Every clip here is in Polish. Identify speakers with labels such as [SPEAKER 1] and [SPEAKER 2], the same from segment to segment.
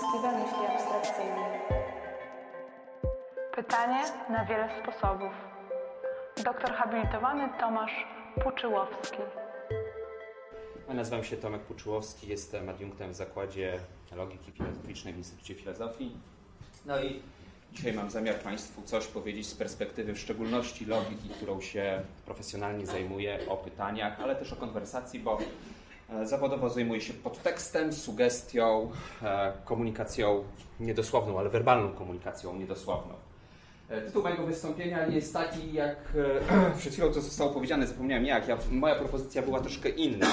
[SPEAKER 1] treściwe myśli abstrakcyjne.
[SPEAKER 2] Pytanie na wiele sposobów. Doktor habilitowany Tomasz Puczyłowski.
[SPEAKER 3] Nazywam się Tomek Puczyłowski, jestem adiunktem w Zakładzie Logiki Filozoficznej w Instytucie Filozofii. No i dzisiaj mam zamiar Państwu coś powiedzieć z perspektywy w szczególności logiki, którą się profesjonalnie zajmuję, o pytaniach, ale też o konwersacji, bo zawodowo zajmuję się podtekstem, sugestią, e, komunikacją niedosłowną, ale werbalną komunikacją niedosłowną. E, tytuł mojego wystąpienia jest taki, jak przed chwilą to zostało powiedziane, zapomniałem jak. Ja, moja propozycja była troszkę inna,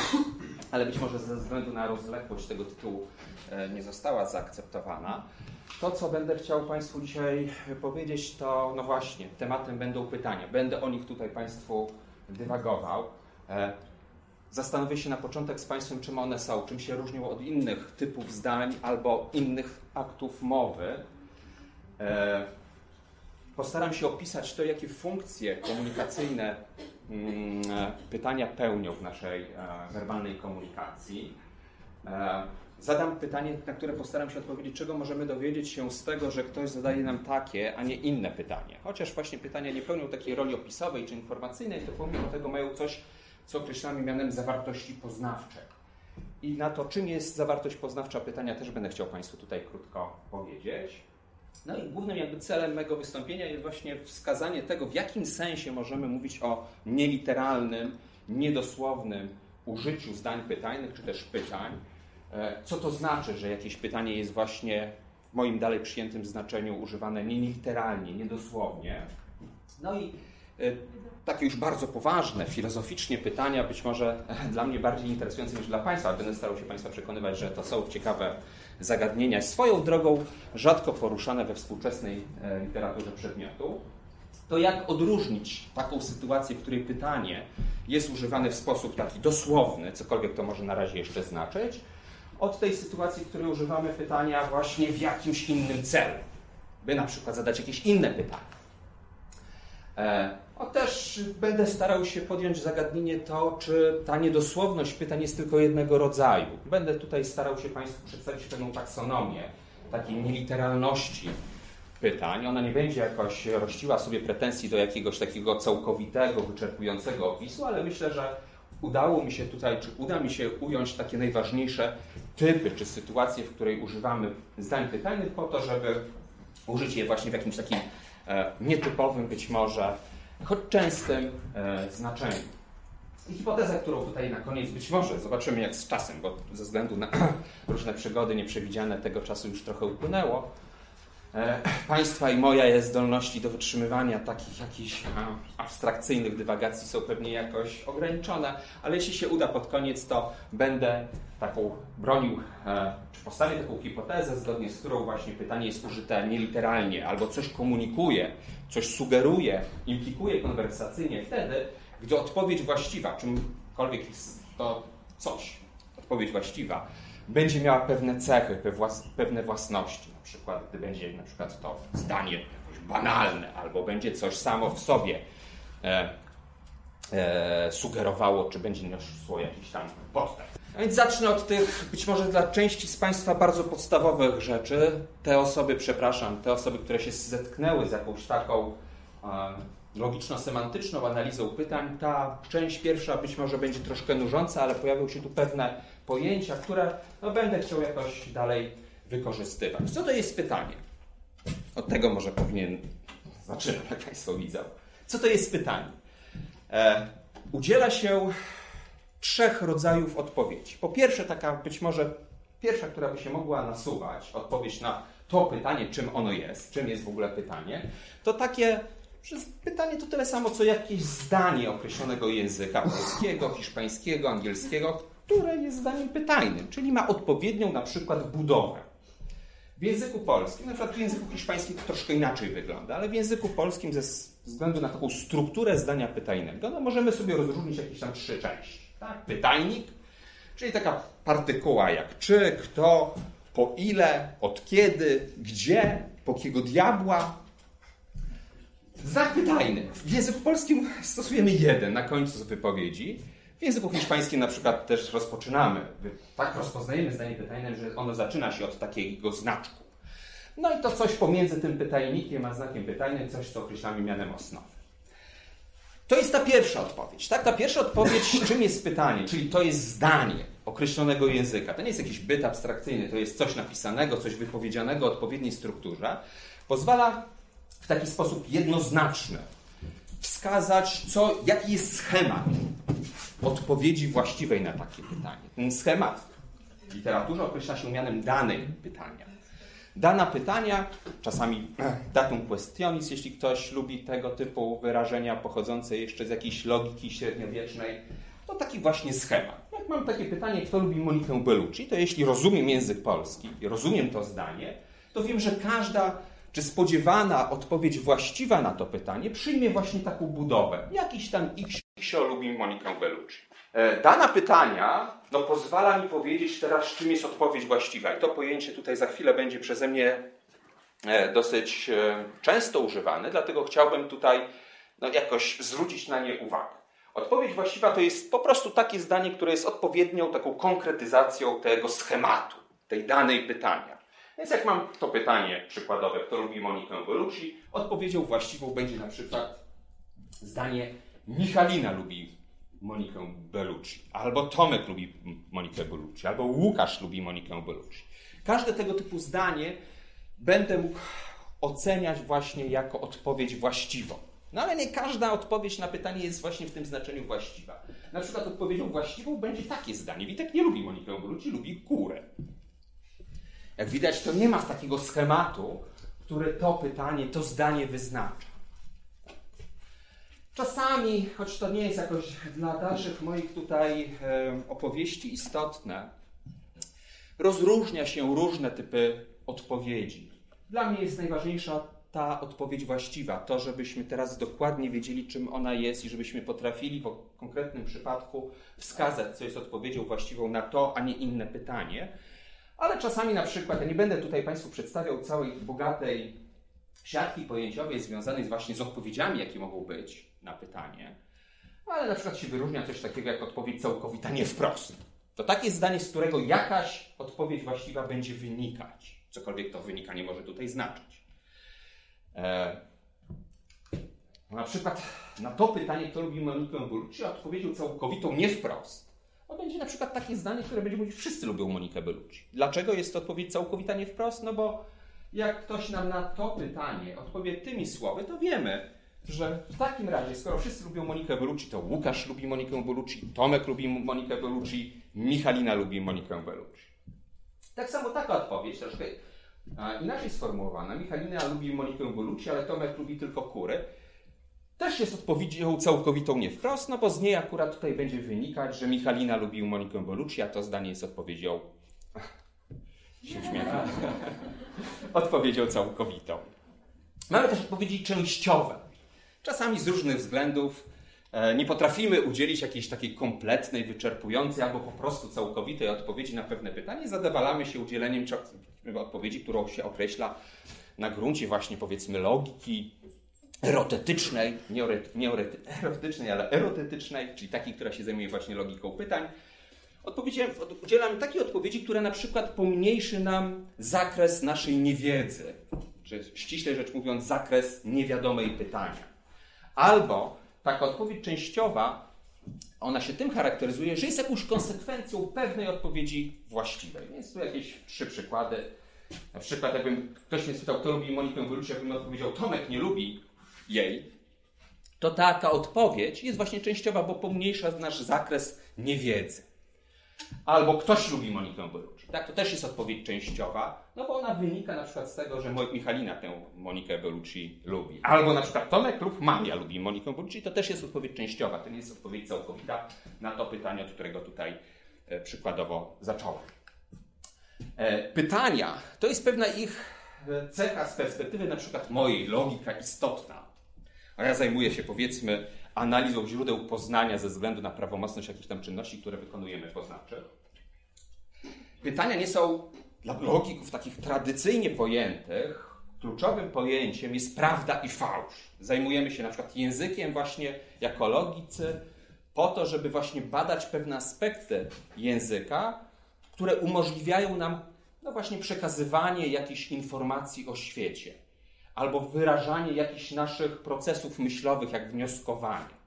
[SPEAKER 3] ale być może ze względu na rozległość tego tytułu nie została zaakceptowana. To, co będę chciał Państwu dzisiaj powiedzieć, to no właśnie, tematem będą pytania. Będę o nich tutaj Państwu dywagował. Zastanowię się na początek z Państwem, czym one są, czym się różnią od innych typów zdań albo innych aktów mowy. Postaram się opisać to, jakie funkcje komunikacyjne pytania pełnią w naszej werbalnej komunikacji. Zadam pytanie, na które postaram się odpowiedzieć, czego możemy dowiedzieć się z tego, że ktoś zadaje nam takie, a nie inne pytanie. Chociaż właśnie pytania nie pełnią takiej roli opisowej czy informacyjnej, to pomimo tego mają coś, co określamy mianem zawartości poznawczej. I na to, czym jest zawartość poznawcza pytania, też będę chciał Państwu tutaj krótko powiedzieć. No i głównym jakby celem mego wystąpienia jest właśnie wskazanie tego, w jakim sensie możemy mówić o nieliteralnym, niedosłownym użyciu zdań pytajnych, czy też pytań. Co to znaczy, że jakieś pytanie jest właśnie w moim dalej przyjętym znaczeniu używane nieliteralnie, niedosłownie. No i takie już bardzo poważne, filozoficznie pytania, być może dla mnie bardziej interesujące niż dla Państwa, będę starał się Państwa przekonywać, że to są ciekawe zagadnienia, swoją drogą rzadko poruszane we współczesnej literaturze przedmiotu. To jak odróżnić taką sytuację, w której pytanie jest używane w sposób taki dosłowny, cokolwiek to może na razie jeszcze znaczyć, od tej sytuacji, w której używamy pytania właśnie w jakimś innym celu, by na przykład zadać jakieś inne pytanie. O, też będę starał się podjąć zagadnienie to, czy ta niedosłowność pytań jest tylko jednego rodzaju. Będę tutaj starał się Państwu przedstawić pewną taksonomię takiej nieliteralności pytań. Ona nie będzie jakoś rościła sobie pretensji do jakiegoś takiego całkowitego, wyczerpującego opisu, ale myślę, że udało mi się tutaj, czy uda mi się ująć takie najważniejsze typy, czy sytuacje, w której używamy zdań pytajnych po to, żeby użyć je właśnie w jakimś takim e, nietypowym, być może, choć częstym e, znaczeniu. I hipoteza, którą tutaj na koniec być może zobaczymy jak z czasem, bo ze względu na różne przygody nieprzewidziane tego czasu już trochę upłynęło, Państwa i moja zdolności do wytrzymywania takich jakichś abstrakcyjnych dywagacji są pewnie jakoś ograniczone, ale jeśli się uda pod koniec, to będę taką bronił, czy postawię taką hipotezę, zgodnie z którą właśnie pytanie jest użyte nieliteralnie, albo coś komunikuje, coś sugeruje, implikuje konwersacyjnie wtedy, gdy odpowiedź właściwa, czymkolwiek jest to coś, odpowiedź właściwa, będzie miała pewne cechy, pewne własności. Przykład, gdy będzie na przykład to zdanie jakoś banalne, albo będzie coś samo w sobie e, e, sugerowało, czy będzie niosło jakiś tam podtekst. A więc zacznę od tych, być może dla części z Państwa bardzo podstawowych rzeczy. Te osoby, przepraszam, te osoby, które się zetknęły z jakąś taką e, logiczno-semantyczną analizą pytań, ta część pierwsza być może będzie troszkę nużąca, ale pojawią się tu pewne pojęcia, które no, będę chciał jakoś dalej wykorzystywać. Co to jest pytanie? Od tego może powinien zaczynać, jak Państwo widzą. Co to jest pytanie? E, udziela się trzech rodzajów odpowiedzi. Po pierwsze, taka być może pierwsza, która by się mogła nasuwać, odpowiedź na to pytanie, czym ono jest, czym jest w ogóle pytanie, to takie pytanie to tyle samo, co jakieś zdanie określonego języka polskiego, hiszpańskiego, angielskiego, które jest zdaniem pytajnym, czyli ma odpowiednią na przykład budowę. W języku polskim, na przykład w języku hiszpańskim to troszkę inaczej wygląda, ale w języku polskim ze względu na taką strukturę zdania pytajnego, no możemy sobie rozróżnić jakieś tam trzy części. Tak? Pytajnik, czyli taka partykuła jak czy, kto, po ile, od kiedy, gdzie, po kiego diabła, Znak pytajny. W języku polskim stosujemy jeden na końcu wypowiedzi. W języku hiszpańskim na przykład też rozpoczynamy. Tak rozpoznajemy zdanie pytania, że ono zaczyna się od takiego znaczku. No i to coś pomiędzy tym pytajnikiem a znakiem pytania, coś co określamy mianem osnowy. To jest ta pierwsza odpowiedź. Tak, ta pierwsza odpowiedź, czym jest pytanie, czyli to jest zdanie określonego języka. To nie jest jakiś byt abstrakcyjny, to jest coś napisanego, coś wypowiedzianego o odpowiedniej strukturze. Pozwala w taki sposób jednoznaczny wskazać, co, jaki jest schemat odpowiedzi właściwej na takie pytanie. Ten schemat w literaturze określa się mianem danej pytania. Dana pytania, czasami datum questionis, jeśli ktoś lubi tego typu wyrażenia pochodzące jeszcze z jakiejś logiki średniowiecznej, to taki właśnie schemat. Jak mam takie pytanie, kto lubi Monikę Bellucci, to jeśli rozumiem język polski i rozumiem to zdanie, to wiem, że każda czy spodziewana odpowiedź właściwa na to pytanie przyjmie właśnie taką budowę. Jakiś tam X lubi Monikę Bellucci. E, dana pytania no, pozwala mi powiedzieć teraz, czym jest odpowiedź właściwa. I to pojęcie tutaj za chwilę będzie przeze mnie e, dosyć e, często używane, dlatego chciałbym tutaj no, jakoś zwrócić na nie uwagę. Odpowiedź właściwa to jest po prostu takie zdanie, które jest odpowiednią taką konkretyzacją tego schematu, tej danej pytania. Więc jak mam to pytanie przykładowe, kto lubi Monikę Bellucci, odpowiedzią właściwą będzie na przykład zdanie Michalina lubi Monikę Bellucci, albo Tomek lubi Monikę Bellucci, albo Łukasz lubi Monikę Bellucci. Każde tego typu zdanie będę mógł oceniać właśnie jako odpowiedź właściwą. No ale nie każda odpowiedź na pytanie jest właśnie w tym znaczeniu właściwa. Na przykład odpowiedzią właściwą będzie takie zdanie. Witek nie lubi Monikę Bellucci, lubi kurę. Jak widać, to nie ma takiego schematu, który to pytanie, to zdanie wyznacza. Czasami, choć to nie jest jakoś dla dalszych moich tutaj opowieści istotne, rozróżnia się różne typy odpowiedzi. Dla mnie jest najważniejsza ta odpowiedź właściwa, to żebyśmy teraz dokładnie wiedzieli, czym ona jest i żebyśmy potrafili w konkretnym przypadku wskazać, co jest odpowiedzią właściwą na to, a nie inne pytanie. Ale czasami na przykład, ja nie będę tutaj Państwu przedstawiał całej bogatej siatki pojęciowej związanej właśnie z odpowiedziami, jakie mogą być na pytanie, ale na przykład się wyróżnia coś takiego jak odpowiedź całkowita nie wprost. To takie zdanie, z którego jakaś odpowiedź właściwa będzie wynikać. Cokolwiek to wynika nie może tutaj znaczyć. E, na przykład na to pytanie, kto lubi Monikę Bellucci, odpowiedzią całkowitą nie wprost. To będzie na przykład takie zdanie, które będzie mówić, wszyscy lubią Monikę Bellucci. Dlaczego jest to odpowiedź całkowita nie wprost? No bo jak ktoś nam na to pytanie odpowie tymi słowy, to wiemy, że w takim razie, skoro wszyscy lubią Monikę Bellucci, to Łukasz lubi Monikę Bellucci, Tomek lubi Monikę Bellucci, Michalina lubi Monikę Bellucci. Tak samo taka odpowiedź, troszkę inaczej sformułowana. Michalina lubi Monikę Bellucci, ale Tomek lubi tylko kury. Też jest odpowiedzią całkowitą nie wprost, no bo z niej akurat tutaj będzie wynikać, że Michalina lubi Monikę Bellucci, a to zdanie jest odpowiedzią... się uśmiecha. odpowiedzią całkowitą. Mamy też odpowiedzi częściowe. Czasami z różnych względów e, nie potrafimy udzielić jakiejś takiej kompletnej, wyczerpującej albo po prostu całkowitej odpowiedzi na pewne pytanie. Zadawalamy się udzieleniem odpowiedzi, którą się określa na gruncie właśnie powiedzmy logiki erotetycznej, nie erotycznej, ale erotetycznej, czyli takiej, która się zajmuje właśnie logiką pytań. Udzielam takiej odpowiedzi, która na przykład pomniejszy nam zakres naszej niewiedzy, czy ściśle rzecz mówiąc, zakres niewiadomej pytania. Albo taka odpowiedź częściowa, ona się tym charakteryzuje, że jest jakąś konsekwencją pewnej odpowiedzi właściwej. Więc tu jakieś trzy przykłady. Na przykład, jakbym ktoś mnie spytał, kto lubi Monikę Bellucci, jakbym odpowiedział, Tomek nie lubi jej, to taka odpowiedź jest właśnie częściowa, bo pomniejsza nasz zakres niewiedzy. Albo ktoś lubi Monikę Bellucci. Tak, to też jest odpowiedź częściowa, no bo ona wynika na przykład z tego, że Michalina tę Monikę Bellucci lubi. Albo na przykład Tomek lub Maria lubi Monikę Bellucci, to też jest odpowiedź częściowa, to nie jest odpowiedź całkowita na to pytanie, od którego tutaj e, przykładowo zacząłem. E, pytania to jest pewna ich e, cecha z perspektywy na przykład mojej, logika istotna. A ja zajmuję się powiedzmy analizą źródeł poznania ze względu na prawomocność jakichś tam czynności, które wykonujemy poznawcze. Pytania nie są dla logików takich tradycyjnie pojętych, kluczowym pojęciem jest prawda i fałsz. Zajmujemy się na przykład językiem właśnie jako logicy po to, żeby właśnie badać pewne aspekty języka, które umożliwiają nam no właśnie przekazywanie jakichś informacji o świecie albo wyrażanie jakichś naszych procesów myślowych, jak wnioskowanie.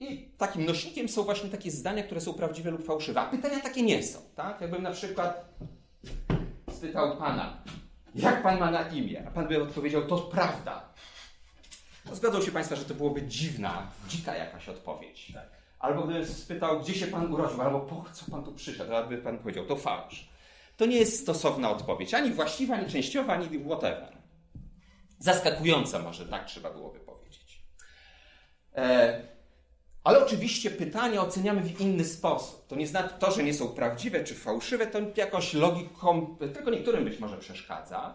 [SPEAKER 3] I takim nośnikiem są właśnie takie zdania, które są prawdziwe lub fałszywe. A pytania takie nie są. Tak? Jakbym na przykład spytał Pana, jak Pan ma na imię? A Pan by odpowiedział, to prawda. No, zgodzą się Państwo, że to byłoby dziwna, dzika jakaś odpowiedź. Tak. Albo gdybym spytał, gdzie się Pan urodził, albo po co Pan tu przyszedł, albo by Pan powiedział, to fałsz. To nie jest stosowna odpowiedź, ani właściwa, ani częściowa, ani whatever. Zaskakująca może, tak trzeba byłoby powiedzieć. E, ale oczywiście pytania oceniamy w inny sposób. To nie znaczy to, że nie są prawdziwe czy fałszywe, to jakoś logiką, tylko niektórym być może przeszkadza.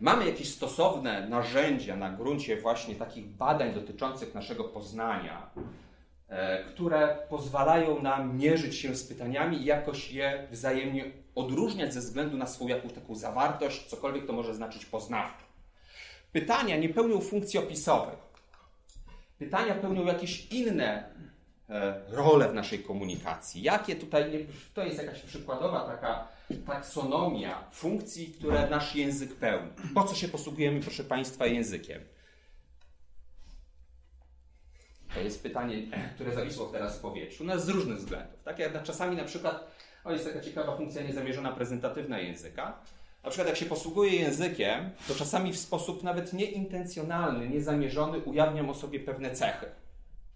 [SPEAKER 3] Mamy jakieś stosowne narzędzia na gruncie właśnie takich badań dotyczących naszego poznania, e, które pozwalają nam mierzyć się z pytaniami i jakoś je wzajemnie odróżniać ze względu na swoją jakąś taką zawartość, cokolwiek to może znaczyć poznawczo. Pytania nie pełnią funkcji opisowej pytania pełnią jakieś inne e, role w naszej komunikacji. Jakie tutaj, to jest jakaś przykładowa taka taksonomia funkcji, które nasz język pełni. Po co się posługujemy, proszę Państwa, językiem? To jest pytanie, które zawisło teraz w powietrzu. No, z różnych względów. Tak jak czasami na przykład, o jest taka ciekawa funkcja niezamierzona prezentatywna języka, na przykład jak się posługuje językiem, to czasami w sposób nawet nieintencjonalny, niezamierzony ujawniam o sobie pewne cechy.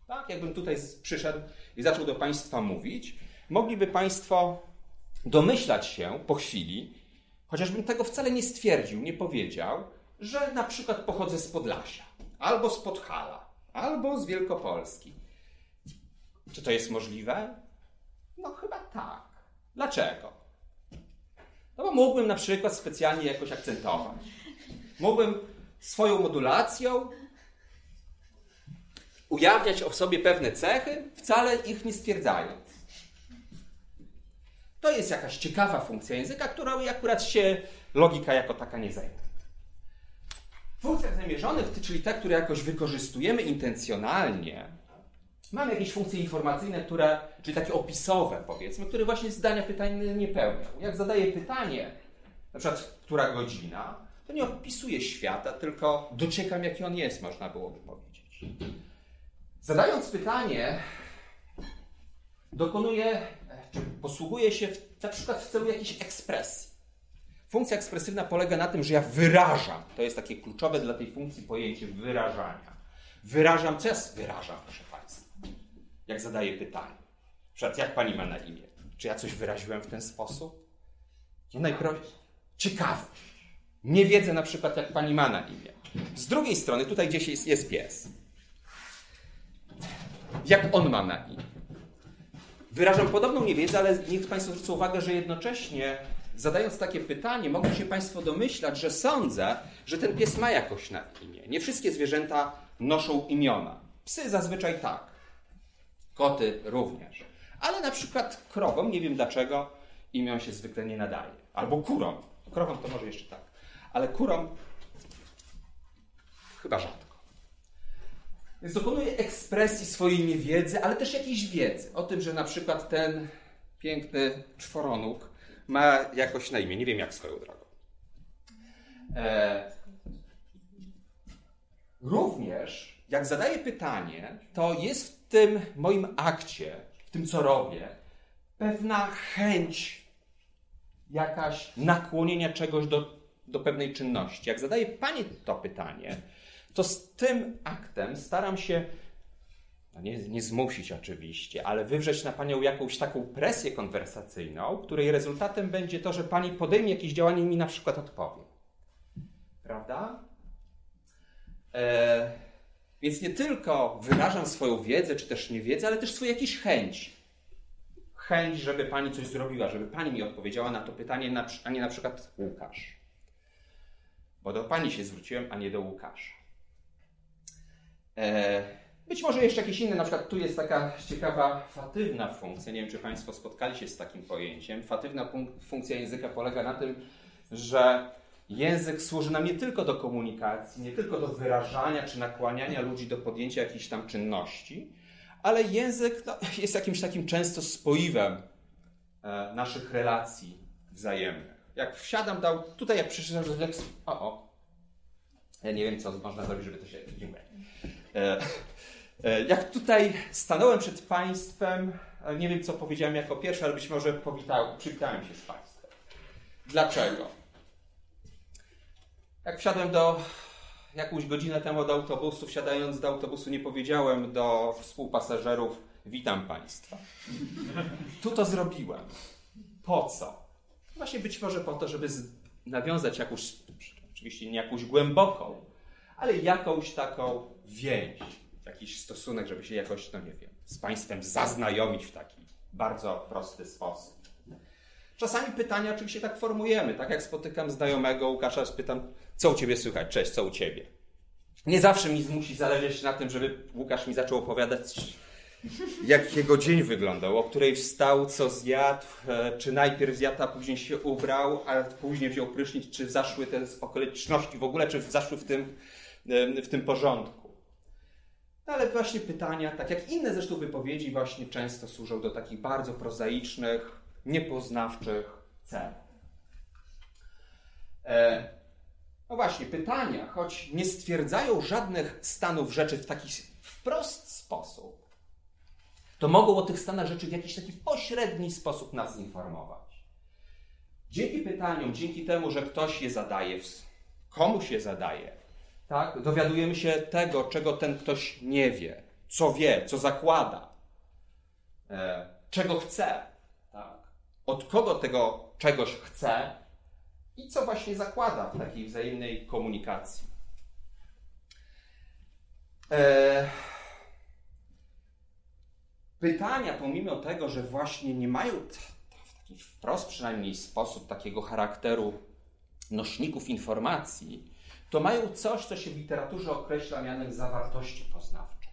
[SPEAKER 3] Tak, jakbym tutaj przyszedł i zaczął do Państwa mówić, mogliby Państwo domyślać się po chwili, chociażbym tego wcale nie stwierdził, nie powiedział, że na przykład pochodzę z Podlasia, albo z Podhala, albo z Wielkopolski. Czy to jest możliwe? No chyba tak. Dlaczego? No bo mógłbym na przykład specjalnie jakoś akcentować. Mógłbym swoją modulacją ujawniać o sobie pewne cechy, wcale ich nie stwierdzając. To jest jakaś ciekawa funkcja języka, którą akurat się logika jako taka nie zajmuje. Funkcja zamierzonych, czyli te, które jakoś wykorzystujemy intencjonalnie, Mamy jakieś funkcje informacyjne, które, czyli takie opisowe powiedzmy, które właśnie zdania pytań nie pełnią. Jak zadaję pytanie, na przykład która godzina, to nie opisuję świata, tylko dociekam jaki on jest, można byłoby powiedzieć. Zadając pytanie, dokonuję, czy posługuję się w, na przykład w celu jakiejś ekspresji. Funkcja ekspresywna polega na tym, że ja wyrażam, to jest takie kluczowe dla tej funkcji pojęcie wyrażania. Wyrażam, co ja wyrażam, proszę jak zadaję pytanie. Na przykład, jak pani ma na imię? Czy ja coś wyraziłem w ten sposób? No najprościej. Ciekawość. Nie wiedzę na przykład, jak pani ma na imię. Z drugiej strony, tutaj gdzieś jest, jest pies. Jak on ma na imię? Wyrażam podobną niewiedzę, ale niech Państwo zwrócą uwagę, że jednocześnie zadając takie pytanie, mogą się Państwo domyślać, że sądzę, że ten pies ma jakoś na imię. Nie wszystkie zwierzęta noszą imiona. Psy zazwyczaj tak. Koty również. Ale na przykład krowom, nie wiem dlaczego, imię się zwykle nie nadaje. Albo kurom. Krowom to może jeszcze tak. Ale kurom chyba rzadko. Więc dokonuje ekspresji swojej niewiedzy, ale też jakiejś wiedzy. O tym, że na przykład ten piękny czworonóg ma jakoś na imię. Nie wiem jak swoją drogą. E... Również, jak zadaję pytanie, to jest tym moim akcie, w tym co robię, pewna chęć, jakaś nakłonienia czegoś do, do pewnej czynności. Jak zadaję Pani to pytanie, to z tym aktem staram się no nie, nie zmusić oczywiście, ale wywrzeć na Panią jakąś taką presję konwersacyjną, której rezultatem będzie to, że Pani podejmie jakieś działanie i mi na przykład odpowie. Prawda? Eee, więc nie tylko wyrażam swoją wiedzę, czy też niewiedzę, ale też swoją jakąś chęć. Chęć, żeby pani coś zrobiła, żeby pani mi odpowiedziała na to pytanie, a nie na przykład Łukasz. Bo do pani się zwróciłem, a nie do Łukasza. E, być może jeszcze jakieś inne, na przykład tu jest taka ciekawa fatywna funkcja. Nie wiem, czy Państwo spotkali się z takim pojęciem. Fatywna funkcja języka polega na tym, że Język służy nam nie tylko do komunikacji, nie tylko do wyrażania czy nakłaniania ludzi do podjęcia jakichś tam czynności, ale język no, jest jakimś takim często spoiwem e, naszych relacji wzajemnych. Jak wsiadam, dał, tutaj jak przyszedłem do lekcji, o, o, ja nie wiem, co można zrobić, żeby to się, dziękuję. E, e, jak tutaj stanąłem przed Państwem, e, nie wiem, co powiedziałem jako pierwszy, ale być może powitał, przywitałem się z Państwem. Dlaczego? Jak wsiadłem do jakąś godzinę temu do autobusu, wsiadając do autobusu, nie powiedziałem do współpasażerów: Witam Państwa. Tu to zrobiłem. Po co? Właśnie być może po to, żeby nawiązać jakąś, oczywiście nie jakąś głęboką, ale jakąś taką więź, jakiś stosunek, żeby się jakoś, no nie wiem, z Państwem zaznajomić w taki bardzo prosty sposób. Czasami pytania oczywiście tak formujemy, tak jak spotykam znajomego Łukasza, spytam, co u Ciebie słychać, cześć, co u Ciebie? Nie zawsze mi musi zależeć na tym, żeby Łukasz mi zaczął opowiadać, jak jego dzień wyglądał, o której wstał, co zjadł, e, czy najpierw zjadł, a później się ubrał, a później wziął prysznic, czy zaszły te okoliczności w ogóle, czy zaszły w tym, w tym porządku. No ale właśnie pytania, tak jak inne zresztą wypowiedzi, właśnie często służą do takich bardzo prozaicznych, niepoznawczych celów. No właśnie, pytania, choć nie stwierdzają żadnych stanów rzeczy w taki wprost sposób, to mogą o tych stanach rzeczy w jakiś taki pośredni sposób nas informować. Dzięki pytaniom, dzięki temu, że ktoś je zadaje, komuś je zadaje, tak, dowiadujemy się tego, czego ten ktoś nie wie, co wie, co zakłada, e, czego chce, tak, od kogo tego czegoś chce i co właśnie zakłada w takiej wzajemnej komunikacji. E, pytania, pomimo tego, że właśnie nie mają w taki wprost przynajmniej sposób takiego charakteru nośników informacji, to mają coś, co się w literaturze określa mianem zawartości poznawczej.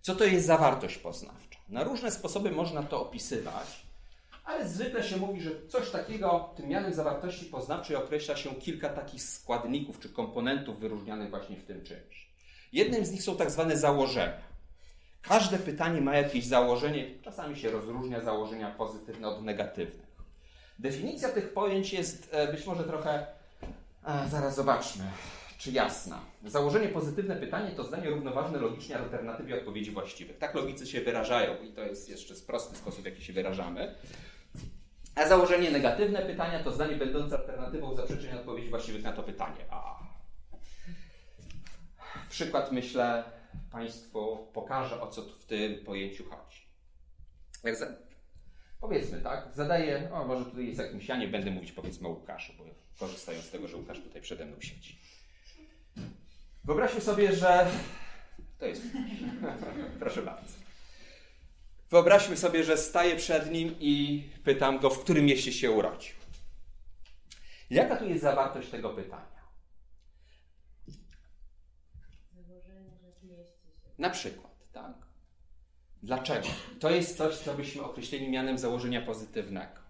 [SPEAKER 3] Co to jest zawartość poznawcza? Na różne sposoby można to opisywać, ale zwykle się mówi, że coś takiego, tym mianem zawartości poznawczej określa się kilka takich składników czy komponentów wyróżnianych właśnie w tym czymś. Jednym z nich są tak zwane założenia. Każde pytanie ma jakieś założenie, czasami się rozróżnia założenia pozytywne od negatywnych. Definicja tych pojęć jest e, być może trochę. A, zaraz zobaczmy, czy jasna. Założenie pozytywne pytanie to zdanie równoważne logicznie alternatywie odpowiedzi właściwych. Tak logicy się wyrażają i to jest jeszcze prosty sposób, w jaki się wyrażamy. A założenie negatywne pytania to zdanie będące alternatywą zaprzeczenia odpowiedzi właściwych na to pytanie. A. Przykład, myślę, Państwu pokażę, o co tu w tym pojęciu chodzi. Jak za... Powiedzmy, tak, zadaję, o może tutaj jest jakimś, ja nie będę mówić powiedzmy o Łukaszu, bo korzystają z tego, że Łukasz tutaj przede mną siedzi. Wyobraźmy sobie, że to jest. Proszę bardzo. Wyobraźmy sobie, że staję przed nim i pytam go, w którym mieście się urodził. Jaka tu jest zawartość tego pytania? Na przykład, tak? Dlaczego? To jest coś, co byśmy określili mianem założenia pozytywnego.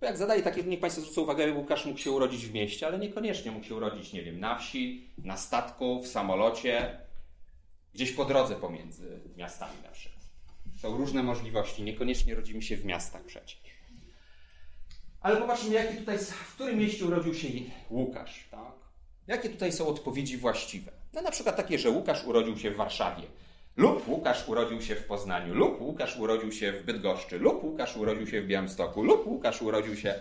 [SPEAKER 3] Jak zadaję takie, niech Państwo zwrócą uwagę, Łukasz mógł się urodzić w mieście, ale niekoniecznie mógł się urodzić, nie wiem, na wsi, na statku, w samolocie, gdzieś po drodze pomiędzy miastami na przykład. Są różne możliwości, niekoniecznie rodzimy się w miastach przecież. Ale popatrzmy, jakie tutaj, w którym mieście urodził się Łukasz, tak? Jakie tutaj są odpowiedzi właściwe? No na przykład takie, że Łukasz urodził się w Warszawie, lub Łukasz urodził się w Poznaniu, lub Łukasz urodził się w Bydgoszczy, lub Łukasz urodził się w Białymstoku, lub Łukasz urodził się...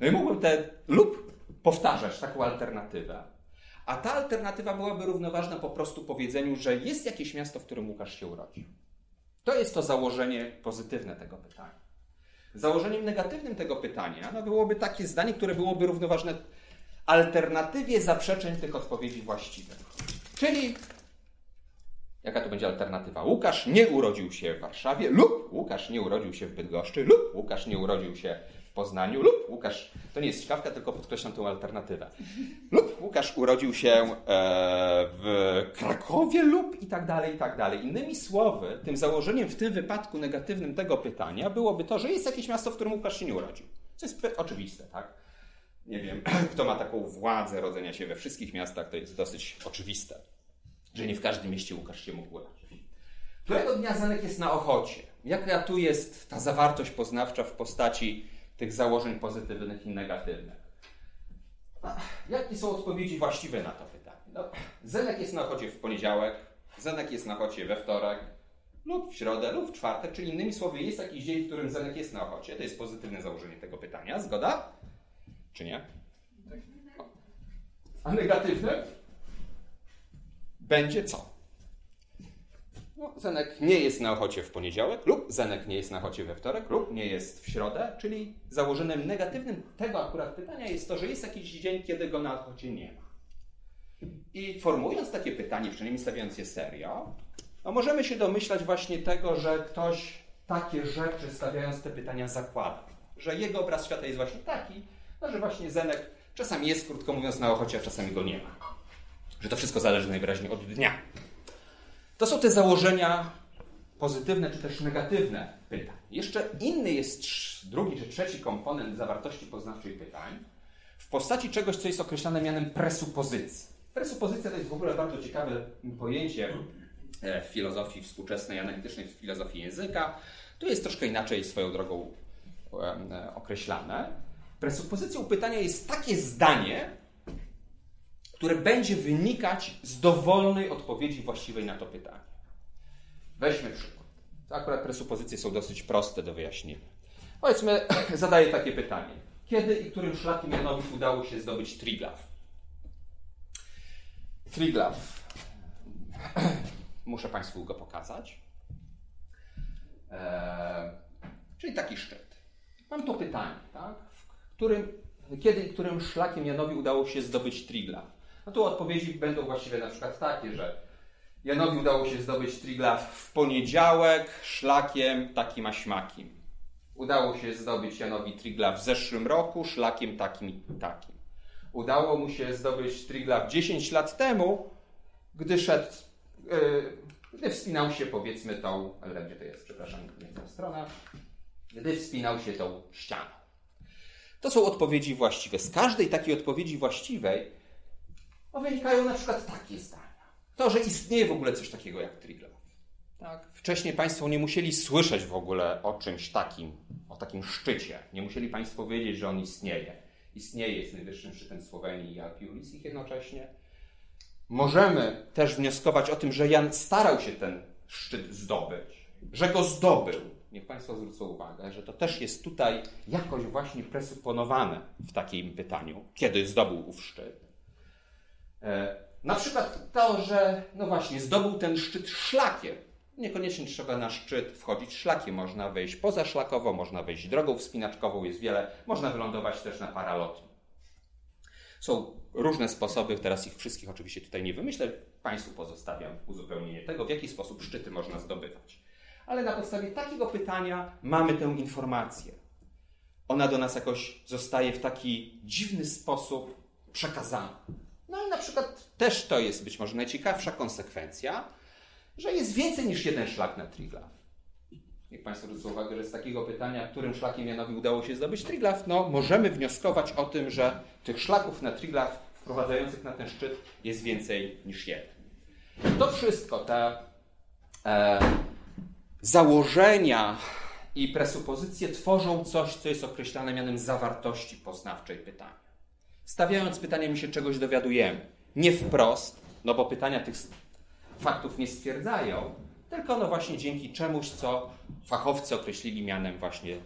[SPEAKER 3] No i mógłbym te lub powtarzać taką alternatywę. A ta alternatywa byłaby równoważna po prostu powiedzeniu, że jest jakieś miasto, w którym Łukasz się urodził. To jest to założenie pozytywne tego pytania. Założeniem negatywnym tego pytania no byłoby takie zdanie, które byłoby równoważne alternatywie zaprzeczeń tych odpowiedzi właściwych. Czyli jaka to będzie alternatywa? Łukasz nie urodził się w Warszawie, lub Łukasz nie urodził się w Bydgoszczy, lub Łukasz nie urodził się Poznaniu, lub Łukasz, to nie jest ciekawka, tylko podkreślam tę alternatywę, lub Łukasz urodził się e, w Krakowie, lub i tak dalej, i tak dalej. Innymi słowy, tym założeniem w tym wypadku negatywnym tego pytania byłoby to, że jest jakieś miasto, w którym Łukasz się nie urodził. Co jest oczywiste, tak? nie wiem, kto ma taką władzę rodzenia się we wszystkich miastach, to jest dosyć oczywiste, że nie w każdym mieście Łukasz się mógł urodzić. Którego dnia Zenek jest na Ochocie? Jaka tu jest ta zawartość poznawcza w postaci tych założeń pozytywnych i negatywnych? Jakie są odpowiedzi właściwe na to pytanie? No, Zenek jest na Ochocie w poniedziałek, Zenek jest na Ochocie we wtorek, lub w środę, lub w czwartek, czyli innymi słowy, jest jakiś dzień, w którym Zenek jest na Ochocie. To jest pozytywne założenie tego pytania. Zgoda? Czy nie? A negatywne? Będzie co? No, Zenek nie jest na ochocie w poniedziałek, lub Zenek nie jest na ochocie we wtorek, lub nie jest w środę, czyli założeniem negatywnym tego akurat pytania jest to, że jest jakiś dzień, kiedy go na ochocie nie ma. I formułując takie pytanie, przynajmniej stawiając je serio, no możemy się domyślać właśnie tego, że ktoś takie rzeczy, stawiając te pytania, zakłada. Że jego obraz świata jest właśnie taki, no, że właśnie Zenek czasami jest, krótko mówiąc, na ochocie, a czasami go nie ma. Że to wszystko zależy najwyraźniej od dnia. To są te założenia pozytywne czy też negatywne pytań. Jeszcze inny jest drugi czy trzeci komponent zawartości poznawczej pytań w postaci czegoś, co jest określane mianem presupozycji. Presupozycja to jest w ogóle bardzo ciekawe pojęcie e, w filozofii współczesnej, analitycznej w filozofii języka. Tu jest troszkę inaczej swoją drogą e, określane. Presupozycją pytania jest takie zdanie, które będzie wynikać z dowolnej odpowiedzi właściwej na to pytanie. Weźmy przykład. Akurat presupozycje są dosyć proste do wyjaśnienia. Powiedzmy, zadaję takie pytanie. Kiedy i którym szlakiem Janowi udało się zdobyć Triglav? Triglav. Muszę Państwu go pokazać. Eee, czyli taki szczyt. Mam to pytanie, tak? W którym, kiedy i którym szlakiem Janowi udało się zdobyć Triglav? No tu odpowiedzi będą właściwie na przykład takie, że Janowi udało się zdobyć Triglav w poniedziałek szlakiem takim aśmakim. Udało się zdobyć Janowi Triglav w zeszłym roku szlakiem takim i takim. Udało mu się zdobyć Triglav 10 lat temu, gdy szedł, yy, gdy wspinał się powiedzmy tą, ale gdzie to jest, przepraszam, nie ta strona, gdy wspinał się tą ścianą. To są odpowiedzi właściwe. Z każdej takiej odpowiedzi właściwej no, wynikają na przykład takie zdania. To, że istnieje w ogóle coś takiego jak Triglav. Tak? Wcześniej Państwo nie musieli słyszeć w ogóle o czymś takim, o takim szczycie. Nie musieli Państwo wiedzieć, że on istnieje. Istnieje, jest najwyższym szczytem Słowenii i Alpi Ulisich jednocześnie. Możemy też wnioskować o tym, że Jan starał się ten szczyt zdobyć, że go zdobył. Niech Państwo zwrócą uwagę, że to też jest tutaj jakoś właśnie presuponowane w takim pytaniu, kiedy zdobył ów szczyt. E, na przykład to, że no właśnie zdobył ten szczyt szlakiem. Niekoniecznie trzeba na szczyt wchodzić szlakiem, można wejść pozaszlakowo, można wejść drogą wspinaczkową, jest wiele, można wylądować też na paralotni. Są różne sposoby, teraz ich wszystkich oczywiście tutaj nie wymyślę, Państwu pozostawiam uzupełnienie tego, w jaki sposób szczyty można zdobywać. Ale na podstawie takiego pytania mamy tę informację. Ona do nas jakoś zostaje w taki dziwny sposób przekazana. No i na przykład też to jest być może najciekawsza konsekwencja, że jest więcej niż jeden szlak na Triglav. Niech Państwo zwrócą uwagę, że z takiego pytania, którym szlakiem Janowi udało się zdobyć Triglav, no możemy wnioskować o tym, że tych szlaków na Triglav wprowadzających na ten szczyt jest więcej niż jeden. To wszystko, te e, założenia i presupozycje tworzą coś, co jest określane mianem zawartości poznawczej pytania. Stawiając pytanie, my się czegoś dowiadujemy. Nie wprost, no bo pytania tych faktów nie stwierdzają, tylko no właśnie dzięki czemuś, co fachowcy określili mianem właśnie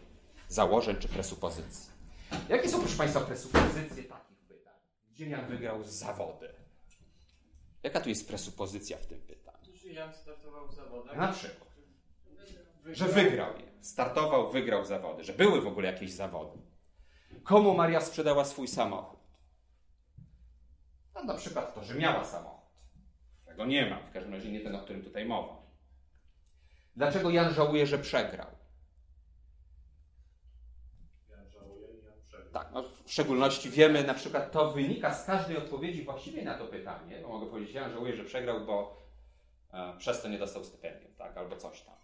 [SPEAKER 3] założeń czy presupozycji. Jakie są, proszę Państwa, presupozycje takich pytań? Gdzie Jan wygrał z zawody? Jaka tu jest presupozycja w tym pytaniu?
[SPEAKER 4] Czy Jan startował w zawodach?
[SPEAKER 3] Na przykład, że wygrał je. Startował, wygrał zawody, że były w ogóle jakieś zawody. Komu Maria sprzedała swój samochód? No, na przykład to, że miała samochód. Tego nie ma, w każdym razie nie ten, o którym tutaj mowa. Dlaczego Jan żałuje, że przegrał?
[SPEAKER 4] Jan żałuje, Jan przegrał.
[SPEAKER 3] Tak, no w szczególności wiemy, na przykład to wynika z każdej odpowiedzi właściwej na to pytanie. Bo mogę powiedzieć, Jan żałuje, że przegrał, bo e, przez to nie dostał stypendium, tak, albo coś tam.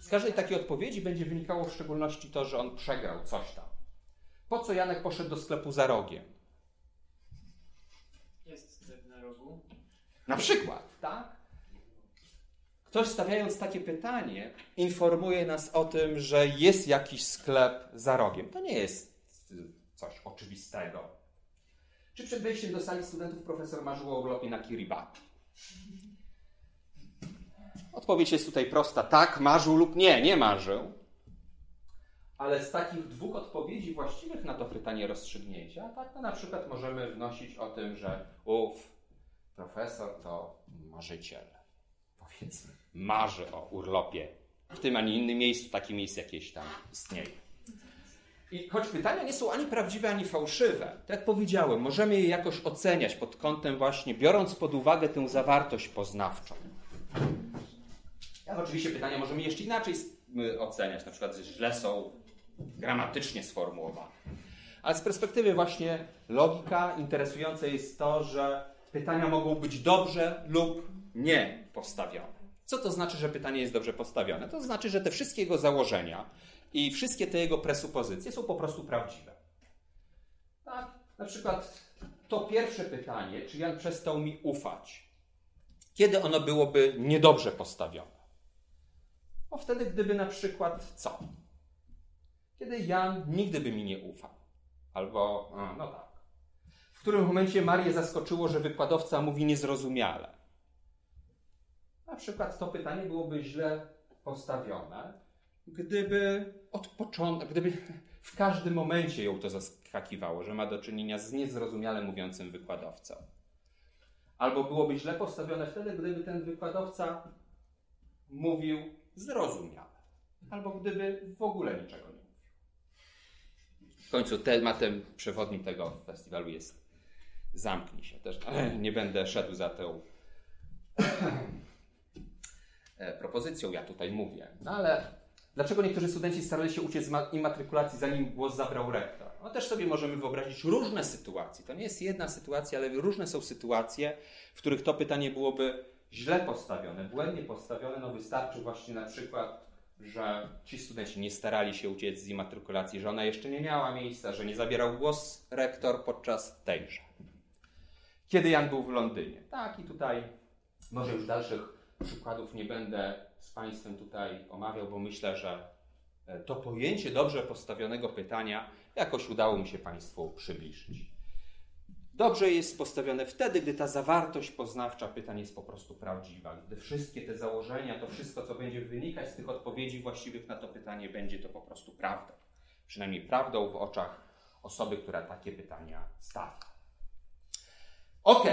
[SPEAKER 3] Z każdej takiej odpowiedzi będzie wynikało w szczególności to, że on przegrał coś tam. Po co Janek poszedł do sklepu za rogiem?
[SPEAKER 4] Jest sklep na
[SPEAKER 3] przykład, tak? Ktoś stawiając takie pytanie, informuje nas o tym, że jest jakiś sklep za rogiem. To nie jest coś oczywistego. Czy przed wejściem do sali studentów profesor marzył o urlopie na Kiribati? Odpowiedź jest tutaj prosta: tak, marzył lub nie, nie marzył. Ale z takich dwóch odpowiedzi właściwych na to pytanie rozstrzygnięcia, tak, na przykład możemy wnosić o tym, że ów profesor to marzyciel. Powiedzmy, marzy o urlopie w tym ani innym miejscu, takie miejsce jakieś tam istnieje. I choć pytania nie są ani prawdziwe, ani fałszywe, tak jak powiedziałem, możemy je jakoś oceniać pod kątem właśnie, biorąc pod uwagę tę zawartość poznawczą. Jak oczywiście pytania możemy jeszcze inaczej oceniać, na przykład źle są gramatycznie sformułowane. Ale z perspektywy właśnie logika interesujące jest to, że pytania mogą być dobrze lub nie postawione. Co to znaczy, że pytanie jest dobrze postawione? To znaczy, że te wszystkie jego założenia i wszystkie te jego presupozycje są po prostu prawdziwe. Tak? Na przykład to pierwsze pytanie, czy Jan przestał mi ufać, kiedy ono byłoby niedobrze postawione? No wtedy, gdyby na przykład co? Kiedy Jan nigdy by mi nie ufał. Albo, no tak. Którym momencie Marię zaskoczyło, że wykładowca mówi niezrozumiale. Na przykład to pytanie byłoby źle postawione, gdyby od początku, gdyby w każdym momencie ją to zaskakiwało, że ma do czynienia z niezrozumiale mówiącym wykładowcą. Albo byłoby źle postawione wtedy, gdyby ten wykładowca mówił zrozumiale. Albo gdyby w ogóle niczego nie mówił. W końcu tematem przewodnim tego festiwalu jest zamknij się. Też nie będę szedł za tą propozycją, ja tutaj mówię. No ale dlaczego niektórzy studenci starali się uciec z immatrykulacji, zanim głos zabrał rektor? No też sobie możemy wyobrazić różne sytuacje. To nie jest jedna sytuacja, ale różne są sytuacje, w których to pytanie byłoby źle postawione, błędnie postawione. No wystarczy właśnie na przykład, że ci studenci nie starali się uciec z immatrykulacji, że ona jeszcze nie miała miejsca, że nie zabierał głos rektor podczas tejże. Kiedy Jan był w Londynie? Tak, i tutaj może już dalszych przykładów nie będę z Państwem tutaj omawiał, bo myślę, że to pojęcie dobrze postawionego pytania jakoś udało mi się Państwu przybliżyć. Dobrze jest postawione wtedy, gdy ta zawartość poznawcza pytań jest po prostu prawdziwa. Gdy wszystkie te założenia, to wszystko, co będzie wynikać z tych odpowiedzi właściwych na to pytanie, będzie to po prostu prawdą. Przynajmniej prawdą w oczach osoby, która takie pytania stawia. Ok.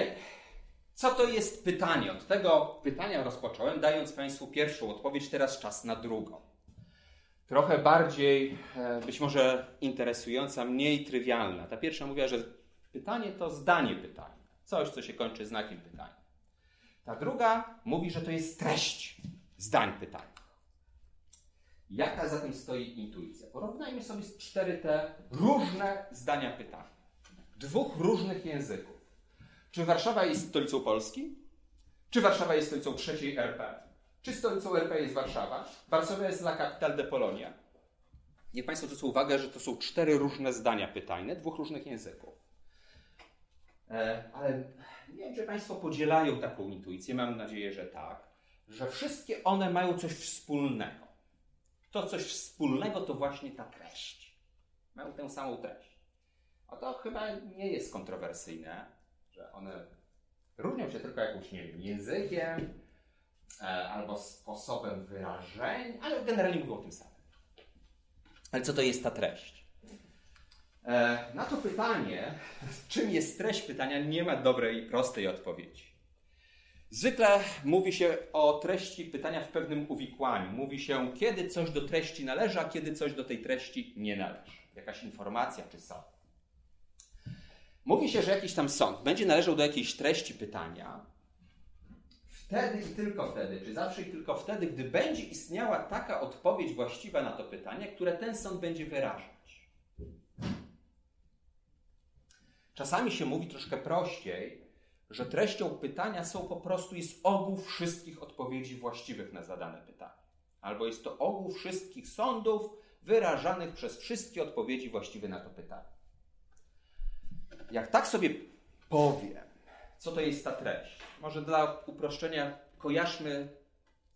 [SPEAKER 3] Co to jest pytanie? Od tego pytania rozpocząłem, dając Państwu pierwszą odpowiedź, teraz czas na drugą. Trochę bardziej, być może interesująca, mniej trywialna. Ta pierwsza mówiła, że pytanie to zdanie pytania. Coś, co się kończy znakiem pytania. Ta druga mówi, że to jest treść zdań pytania. Jaka za tym stoi intuicja? Porównajmy sobie cztery te różne zdania pytania. Dwóch różnych języków. Czy Warszawa jest stolicą Polski? Czy Warszawa jest stolicą trzeciej RP? Czy stolicą RP jest Warszawa? Warszawa jest la capitale de Polonia. Niech Państwo zwrócą uwagę, że to są cztery różne zdania pytajne, dwóch różnych języków. E, ale nie wiem, czy Państwo podzielają taką intuicję, mam nadzieję, że tak, że wszystkie one mają coś wspólnego. To coś wspólnego to właśnie ta treść. Mają tę samą treść. A to chyba nie jest kontrowersyjne, że one różnią się tylko jakimś, nie wiem, językiem e, albo sposobem wyrażeń, ale generalnie mówią o tym samym. Ale co to jest ta treść? E, na to pytanie, czym jest treść pytania, nie ma dobrej, prostej odpowiedzi. Zwykle mówi się o treści pytania w pewnym uwikłaniu. Mówi się, kiedy coś do treści należy, a kiedy coś do tej treści nie należy. Jakaś informacja czy sąd. Mówi się, że jakiś tam sąd będzie należał do jakiejś treści pytania wtedy i tylko wtedy, czy zawsze i tylko wtedy, gdy będzie istniała taka odpowiedź właściwa na to pytanie, które ten sąd będzie wyrażać. Czasami się mówi troszkę prościej, że treścią pytania są po prostu jest ogół wszystkich odpowiedzi właściwych na zadane pytanie. Albo jest to ogół wszystkich sądów wyrażanych przez wszystkie odpowiedzi właściwe na to pytanie. Jak tak sobie powiem, co to jest ta treść? Może dla uproszczenia kojarzmy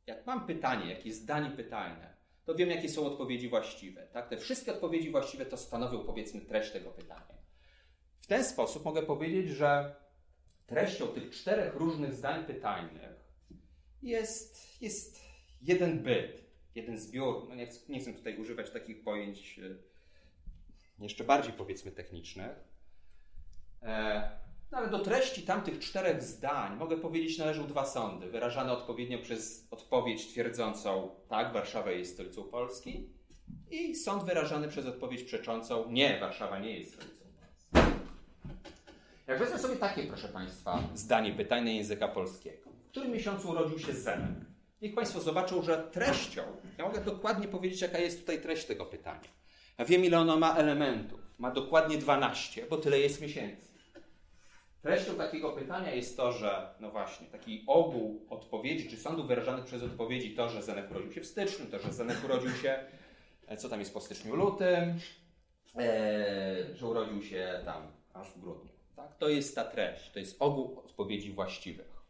[SPEAKER 3] Jak mam pytanie, jakieś zdanie pytajne, to wiem, jakie są odpowiedzi właściwe. Tak? Te wszystkie odpowiedzi właściwe to stanowią, powiedzmy, treść tego pytania. W ten sposób mogę powiedzieć, że treścią tych czterech różnych zdań pytajnych jest, jest jeden byt, jeden zbiór. No nie, nie chcę tutaj używać takich pojęć e, jeszcze bardziej, powiedzmy, technicznych. E, no ale do treści tamtych czterech zdań mogę powiedzieć należą dwa sądy, wyrażane odpowiednio przez odpowiedź twierdzącą tak, Warszawa jest stolicą Polski i sąd wyrażany przez odpowiedź przeczącą nie, Warszawa nie jest stolicą Polski. Jak wezmę sobie takie, proszę Państwa, zdanie pytania języka polskiego. W którym miesiącu urodził się Zenek? Niech Państwo zobaczą, że treścią, ja mogę dokładnie powiedzieć, jaka jest tutaj treść tego pytania. Ja wiem, ile ono ma elementów. Ma dokładnie 12, bo tyle jest miesięcy. Treścią takiego pytania jest to, że, no właśnie, taki ogół odpowiedzi, czy sądu wyrażanych przez odpowiedzi, to, że Zenek urodził się w styczniu, to, że Zenek urodził się, e, co tam jest po styczniu, lutym, e, że urodził się tam aż w grudniu. Tak? To jest ta treść, to jest ogół odpowiedzi właściwych.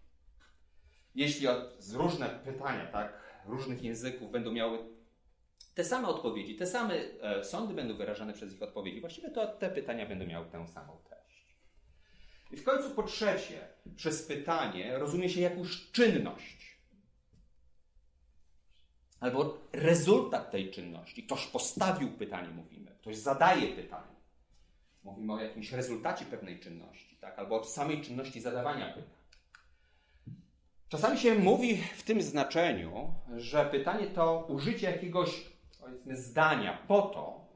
[SPEAKER 3] Jeśli od, z różne pytania, tak, różnych języków będą miały te same odpowiedzi, te same e, sądy będą wyrażane przez ich odpowiedzi, właściwie to te pytania będą miały tę samą treść. I w końcu po trzecie, przez pytanie rozumie się jakąś czynność. Albo rezultat tej czynności. Ktoś postawił pytanie, mówimy. Ktoś zadaje pytanie. Mówimy o jakimś rezultacie pewnej czynności, tak? albo o samej czynności zadawania pytań. Czasami się mówi w tym znaczeniu, że pytanie to użycie jakiegoś powiedzmy, zdania po to,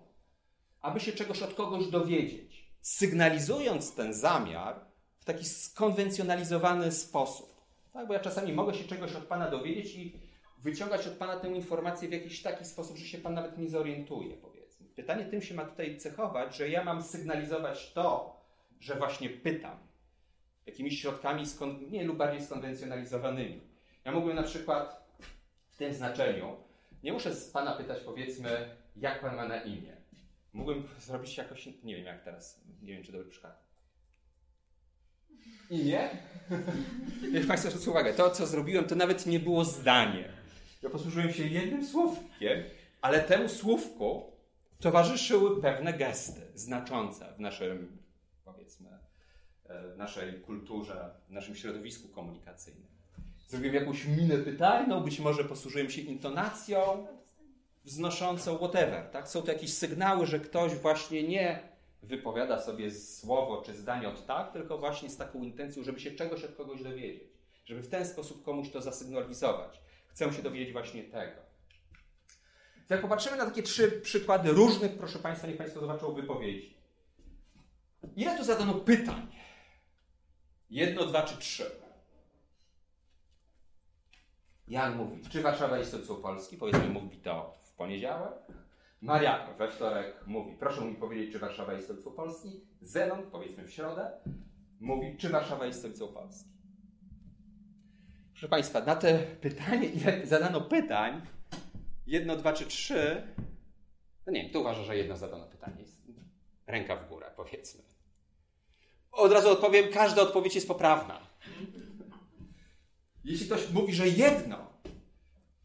[SPEAKER 3] aby się czegoś od kogoś dowiedzieć, sygnalizując ten zamiar w taki skonwencjonalizowany sposób. Tak, bo ja czasami mogę się czegoś od Pana dowiedzieć i wyciągać od Pana tę informację w jakiś taki sposób, że się Pan nawet nie zorientuje, powiedzmy. Pytanie tym się ma tutaj cechować, że ja mam sygnalizować to, że właśnie pytam. Jakimiś środkami nie lub bardziej skonwencjonalizowanymi. Ja mógłbym na przykład w tym znaczeniu, nie muszę z Pana pytać, powiedzmy, jak Pan ma na imię. Mógłbym zrobić jakoś, nie wiem jak teraz, nie wiem czy dobry przykład. Imię? Niech Państwo zwrócą uwagę, to co zrobiłem to nawet nie było zdanie. Ja posłużyłem się jednym słówkiem, ale temu słówku towarzyszyły pewne gesty znaczące w naszym, powiedzmy, e, w naszej kulturze, w naszym środowisku komunikacyjnym. Zrobiłem jakąś minę pytajną, być może posłużyłem się intonacją wznoszącą whatever. Tak? Są to jakieś sygnały, że ktoś właśnie nie wypowiada sobie słowo czy zdanie od tak, tylko właśnie z taką intencją, żeby się czegoś od kogoś dowiedzieć. Żeby w ten sposób komuś to zasygnalizować. Chcę się dowiedzieć właśnie tego. Jak popatrzymy na takie trzy przykłady różnych, proszę Państwa, niech Państwo zobaczą wypowiedzi. Ile tu zadano pytań? Jedno, dwa czy trzy? Jan mówi, czy Warszawa jest stolicą Polski? Powiedzmy, mówi to poniedziałek. Mariako we wtorek mówi, proszę mi powiedzieć, czy Warszawa jest stolicą Polski. Zenon, powiedzmy w środę, mówi, czy Warszawa jest stolicą Polski. Proszę Państwa, na te pytanie, ile zadano pytań, jedno, dwa czy trzy, no nie wiem, to uważa, że jedno zadano pytanie jest ręka w górę, powiedzmy. Od razu odpowiem, każda odpowiedź jest poprawna. Jeśli ktoś mówi, że jedno,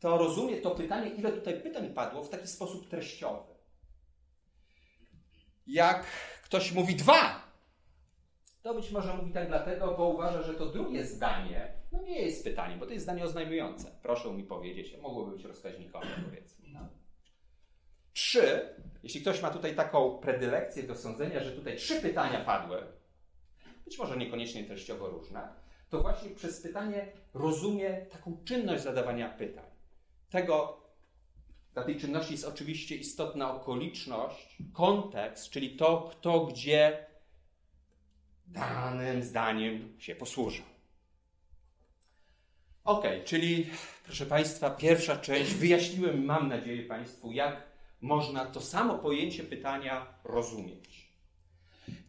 [SPEAKER 3] to rozumie to pytanie, ile tutaj pytań padło w taki sposób treściowy. Jak ktoś mówi dwa, to być może mówi tak dlatego, bo uważa, że to drugie zdanie no nie jest pytaniem, bo to jest zdanie oznajmujące. Proszę mi powiedzieć, mogłoby być rozkaźnikowe, powiedzmy. No. Trzy, jeśli ktoś ma tutaj taką predylekcję do sądzenia, że tutaj trzy pytania padły, być może niekoniecznie treściowo różne, to właśnie przez pytanie rozumie taką czynność zadawania pytań. Tego, dla tej czynności jest oczywiście istotna okoliczność, kontekst, czyli to, kto gdzie danym zdaniem się posłużył. Ok, czyli proszę Państwa, pierwsza część. Wyjaśniłem, mam nadzieję, Państwu, jak można to samo pojęcie pytania rozumieć.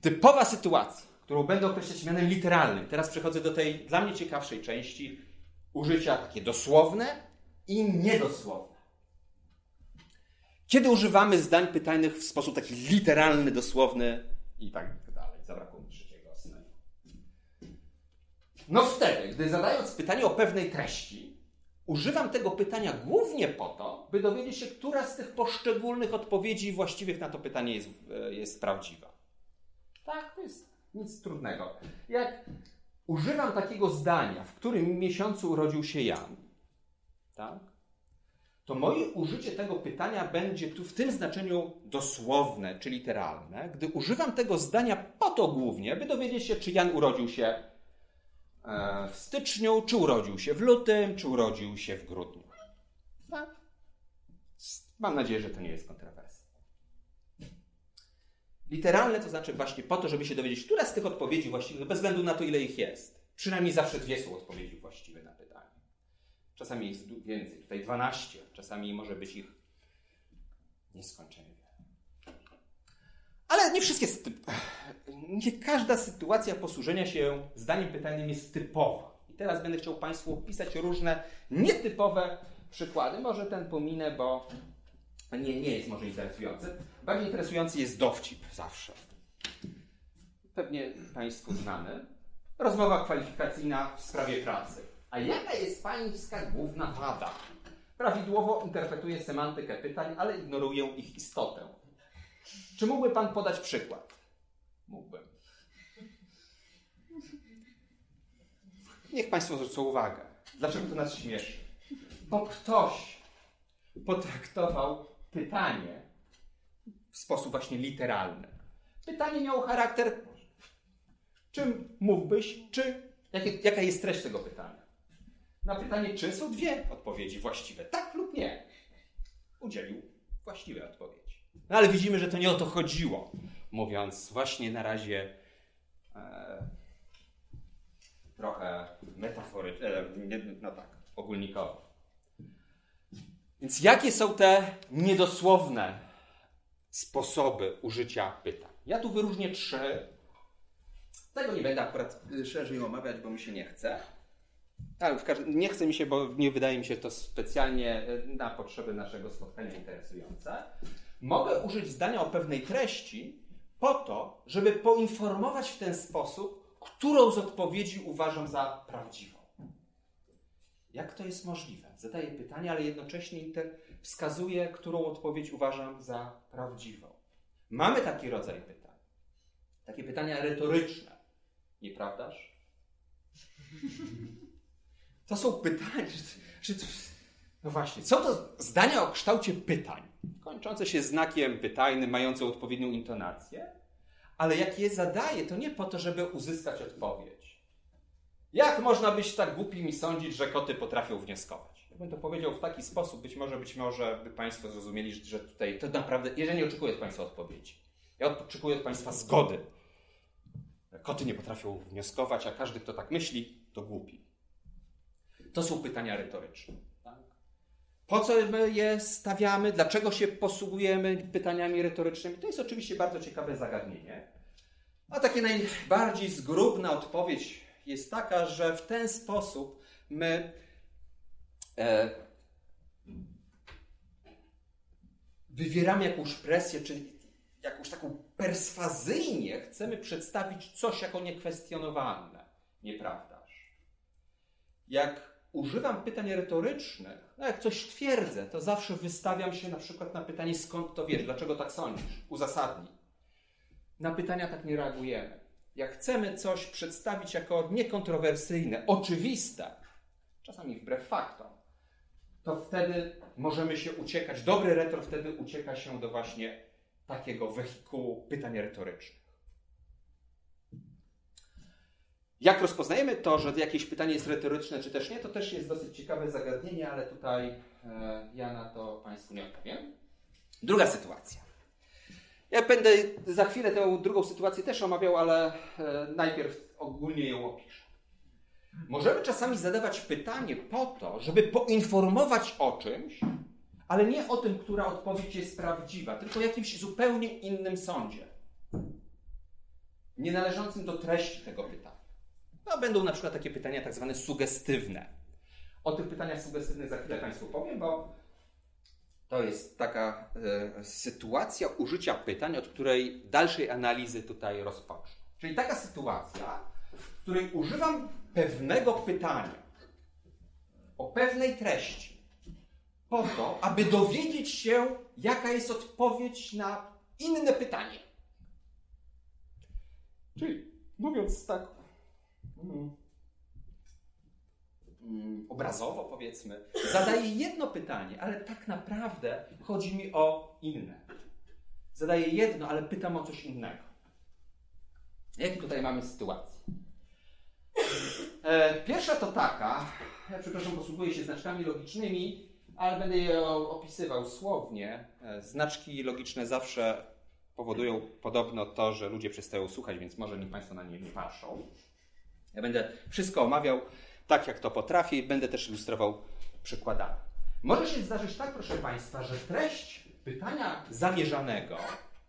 [SPEAKER 3] Typowa sytuacja którą będę określać mianem literalnym. Teraz przechodzę do tej dla mnie ciekawszej części użycia takie dosłowne i niedosłowne. Kiedy używamy zdań pytajnych w sposób taki literalny, dosłowny i tak dalej. Zabrakło mi trzeciego synonimu. No wtedy, gdy zadając pytanie o pewnej treści, używam tego pytania głównie po to, by dowiedzieć się, która z tych poszczególnych odpowiedzi właściwych na to pytanie jest, e, jest prawdziwa. Tak, to jest nic trudnego. Jak używam takiego zdania, w którym miesiącu urodził się Jan, tak? to moje użycie tego pytania będzie tu w tym znaczeniu dosłowne czy literalne, gdy używam tego zdania po to głównie, by dowiedzieć się, czy Jan urodził się e, w styczniu, czy urodził się w lutym, czy urodził się w grudniu. Tak? Mam nadzieję, że to nie jest kontrowersja. Literalne to znaczy właśnie po to, żeby się dowiedzieć, która z tych odpowiedzi właściwych, bez względu na to, ile ich jest. Przynajmniej zawsze dwie są odpowiedzi właściwe na pytanie. Czasami jest więcej, tutaj 12, czasami może być ich nieskończenie wiele. Ale nie wszystkie, nie każda sytuacja posłużenia się zdaniem pytaniem jest typowa. I teraz będę chciał Państwu opisać różne nietypowe przykłady. Może ten pominę, bo nie, nie jest może interesujący. Bardziej interesujący jest dowcip zawsze. Pewnie Państwu znany. Rozmowa kwalifikacyjna w sprawie pracy. A jaka jest Pańska główna wada? Prawidłowo interpretuję semantykę pytań, ale ignoruję ich istotę. Czy mógłby Pan podać przykład? Mógłbym. Niech Państwo zwrócą uwagę. Dlaczego to nas śmieszy? Bo ktoś potraktował pytanie w sposób właśnie literalny. Pytanie miało charakter czym mógłbyś, czy jakie, jaka jest treść tego pytania? Na pytanie czy są dwie odpowiedzi właściwe, tak lub nie. Udzielił właściwej odpowiedzi. No ale widzimy, że to nie o to chodziło, mówiąc właśnie na razie e, trochę metaforycznie, e, no tak, ogólnikowo. Więc jakie są te niedosłowne sposoby użycia pytań? Ja tu wyróżnię trzy. Tego nie będę akurat szerzej omawiać, bo mi się nie chce. Każdym, nie chce mi się, bo nie wydaje mi się to specjalnie e, na potrzeby naszego spotkania interesujące. Mogę użyć zdania o pewnej treści po to, żeby poinformować w ten sposób, którą z odpowiedzi uważam za prawdziwą. Jak to jest możliwe? Zadaję pytanie, ale jednocześnie wskazuję, którą odpowiedź uważam za prawdziwą. Mamy taki rodzaj pytań. Takie pytania retoryczne. Nieprawdaż? To są pytania. Czy, no właśnie, są to zdania o kształcie pytań, kończące się znakiem pytajnym, mające odpowiednią intonację, ale jak je zadaję, to nie po to, żeby uzyskać odpowiedź. Jak można być tak głupim i sądzić, że koty potrafią wnioskować? Ja bym to powiedział w taki sposób, być może, być może by Państwo zrozumieli, że tutaj to naprawdę, ja nie oczekuję od Państwa odpowiedzi. Ja oczekuję od Państwa zgody. Koty nie potrafią wnioskować, a każdy, kto tak myśli, to głupi. To są pytania retoryczne. Tak? Po co my je stawiamy? Dlaczego się posługujemy pytaniami retorycznymi? To jest oczywiście bardzo ciekawe zagadnienie. A takie najbardziej zgrubna odpowiedź jest taka, że w ten sposób my e, wywieramy jakąś presję, czy jakąś taką perswazyjnie chcemy przedstawić coś jako niekwestionowalne. Nieprawdaż? Jak używam pytań retorycznych, no jak coś twierdzę, to zawsze wystawiam się na przykład na pytanie, skąd to wiesz, dlaczego tak sądzisz, uzasadnij. Na pytania tak nie reagujemy. Jak chcemy coś przedstawić jako niekontrowersyjne, oczywiste, czasami wbrew faktom, to wtedy możemy się uciekać. Dobry retor wtedy ucieka się do właśnie takiego wehikułu pytań retorycznych. Jak rozpoznajemy to, że jakieś pytanie jest retoryczne, czy też nie, to też jest dosyć ciekawe zagadnienie, ale tutaj e, ja na to Państwu nie odpowiem. Druga sytuacja. Ja będę za chwilę tę drugą sytuację też omawiał, ale e, najpierw ogólnie ją opiszę. Możemy czasami zadawać pytanie po to, żeby poinformować o czymś, ale nie o tym, która odpowiedź jest prawdziwa, tylko o jakimś zupełnie innym sądzie, nie należącym do treści tego pytania. No, będą na przykład takie pytania tak zwane sugestywne. O tych pytaniach sugestywnych za chwilę Państwu powiem, bo to jest taka e, sytuacja użycia pytań, od której dalszej analizy tutaj rozpocznę. Czyli taka sytuacja, w której używam pewnego pytania o pewnej treści, po to, aby dowiedzieć się, jaka jest odpowiedź na inne pytanie. Czyli mówiąc tak obrazowo, powiedzmy, zadaję jedno pytanie, ale tak naprawdę chodzi mi o inne. Zadaję jedno, ale pytam o coś innego. Jakie tutaj mamy sytuację? E, pierwsza to taka, ja przepraszam, posługuję się znaczkami logicznymi, ale będę je opisywał słownie. E, znaczki logiczne zawsze powodują podobno to, że ludzie przestają słuchać, więc może niech Państwo na nie nie patrzą. Ja będę wszystko omawiał tak, jak to potrafię i będę też ilustrował przykładami. Może się zdarzyć tak, proszę Państwa, że treść pytania zamierzanego,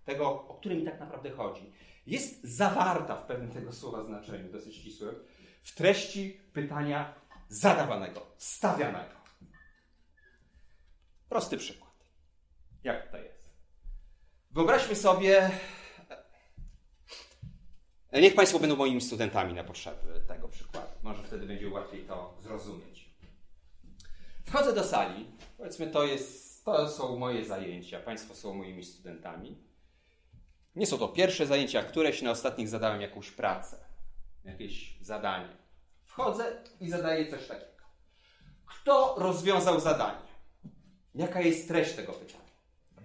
[SPEAKER 3] tego, o którym mi tak naprawdę chodzi, jest zawarta w pewnym tego słowa znaczeniu, dosyć ścisłym, w treści pytania zadawanego, stawianego. Prosty przykład. Jak to jest? Wyobraźmy sobie, niech Państwo będą moimi studentami na potrzeby tego przykładu. Może wtedy będzie łatwiej to zrozumieć. Wchodzę do sali, powiedzmy, to, jest, to są moje zajęcia, Państwo są moimi studentami. Nie są to pierwsze zajęcia, któreś na ostatnich zadałem jakąś pracę, jakieś zadanie. Wchodzę i zadaję coś takiego. Kto rozwiązał zadanie? Jaka jest treść tego pytania?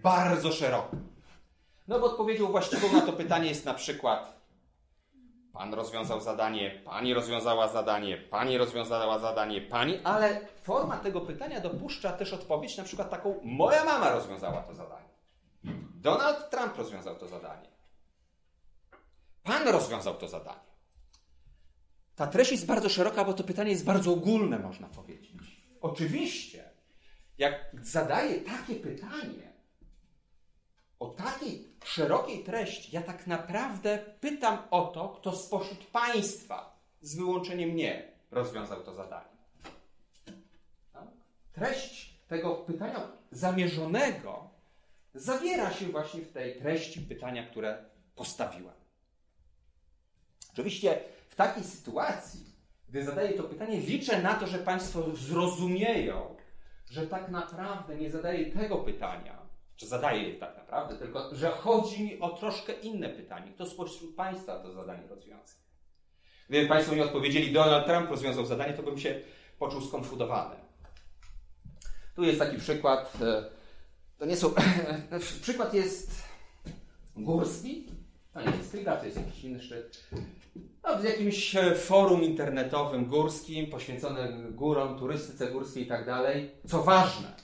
[SPEAKER 3] Bardzo szeroka. No bo odpowiedzią właściwą na to pytanie jest na przykład Pan rozwiązał zadanie, pani rozwiązała zadanie, pani rozwiązała zadanie, pani, ale forma tego pytania dopuszcza też odpowiedź na przykład taką moja mama rozwiązała to zadanie. Donald Trump rozwiązał to zadanie. Pan rozwiązał to zadanie. Ta treść jest bardzo szeroka, bo to pytanie jest bardzo ogólne, można powiedzieć. Oczywiście, jak zadaję takie pytanie o takiej szerokiej treści, ja tak naprawdę pytam o to, kto spośród Państwa, z wyłączeniem mnie, rozwiązał to zadanie. Tak? Treść tego pytania zamierzonego zawiera się właśnie w tej treści pytania, które postawiłem. Oczywiście w takiej sytuacji, gdy zadaję to pytanie, liczę na to, że Państwo zrozumieją, że tak naprawdę nie zadaję tego pytania, czy zadaję je tak naprawdę, tylko że chodzi mi o troszkę inne pytanie. Kto spośród Państwa to zadanie rozwiąże? Gdyby Państwo mi odpowiedzieli, Donald Trump rozwiązał zadanie, to bym się poczuł skonfudowany. Tu jest taki przykład. E, to nie są. przykład jest górski. To nie jest Kryga, to jest jakiś inny szczyt. No, w jakimś e, forum internetowym górskim, poświęconym górom, turystyce górskiej i tak dalej. Co ważne,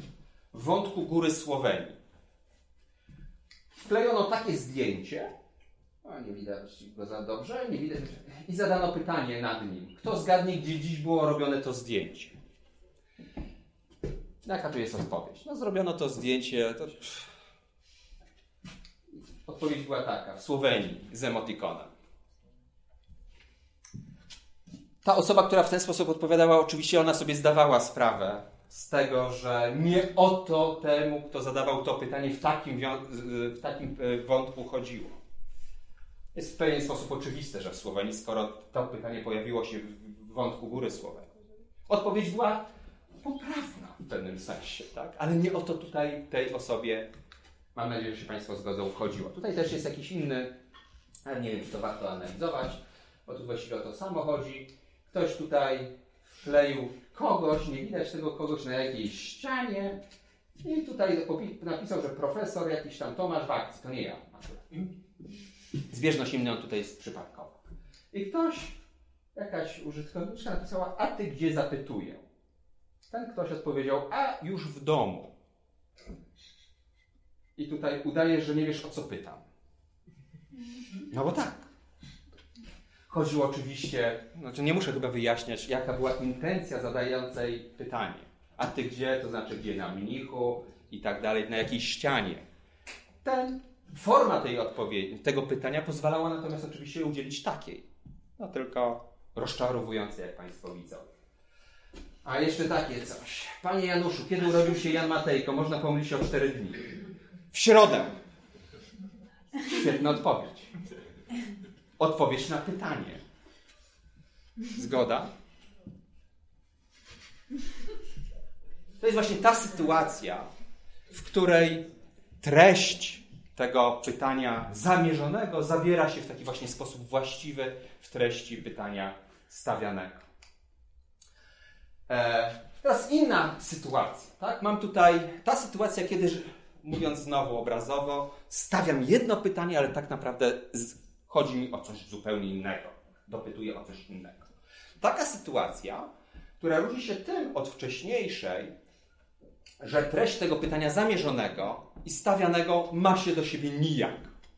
[SPEAKER 3] wątku góry Słowenii. Wklejono takie zdjęcie, nie widać go za dobrze, nie widać, i zadano pytanie nad nim. Kto zgadnie, gdzie dziś było robione to zdjęcie? Jaka tu jest odpowiedź? No, zrobiono to zdjęcie. To... Odpowiedź była taka: w Słowenii z emotikonem. Ta osoba, która w ten sposób odpowiadała, oczywiście ona sobie zdawała sprawę z tego, że nie o to temu, kto zadawał to pytanie, w takim, w takim e, wątku chodziło. Jest w pewien sposób oczywiste, że w Słowenii, skoro to pytanie pojawiło się w wątku góry Słowenii. Odpowiedź była poprawna w pewnym sensie, tak? ale nie o to tutaj tej osobie, mam nadzieję, że się Państwo zgodzą, chodziło. Tutaj też jest jakiś inny, ale nie wiem, czy to warto analizować, bo tu właściwie o to samo chodzi. Ktoś tutaj wkleił kogoś, nie widać tego kogoś na jakiejś ścianie i tutaj napisał, że profesor jakiś tam Tomasz w akcji, to nie ja. Zbieżność imna tutaj jest przypadkowa. I ktoś, jakaś użytkowniczka napisała, a ty gdzie zapytuję? Ten ktoś odpowiedział, a już w domu. I tutaj udaje, że nie wiesz o co pytam. No bo tak. Chodziło oczywiście, znaczy nie muszę chyba wyjaśniać, jaka była intencja zadającej pytanie. A ty gdzie, to znaczy gdzie na mnichu i tak dalej, na jakiej ścianie. Ten, forma tej odpowiedzi, tego pytania pozwalała natomiast oczywiście udzielić takiej. No tylko rozczarowującej, jak Państwo widzą. A jeszcze takie coś. Panie Januszu, kiedy urodził się Jan Matejko? Można pomylić się o cztery dni. W środę. Świetna odpowiedź. Odpowiedź na pytanie. Zgoda? To jest właśnie ta sytuacja, w której treść tego pytania zamierzonego zawiera się w taki właśnie sposób właściwy w treści pytania stawianego. E, teraz inna sytuacja. Tak? Mam tutaj ta sytuacja, kiedy, mówiąc znowu obrazowo, stawiam jedno pytanie, ale tak naprawdę chodzi mi o coś zupełnie innego. Dopytuję o coś innego. Taka sytuacja, która różni się tym od wcześniejszej, że treść tego pytania zamierzonego i stawianego ma się do siebie nijak.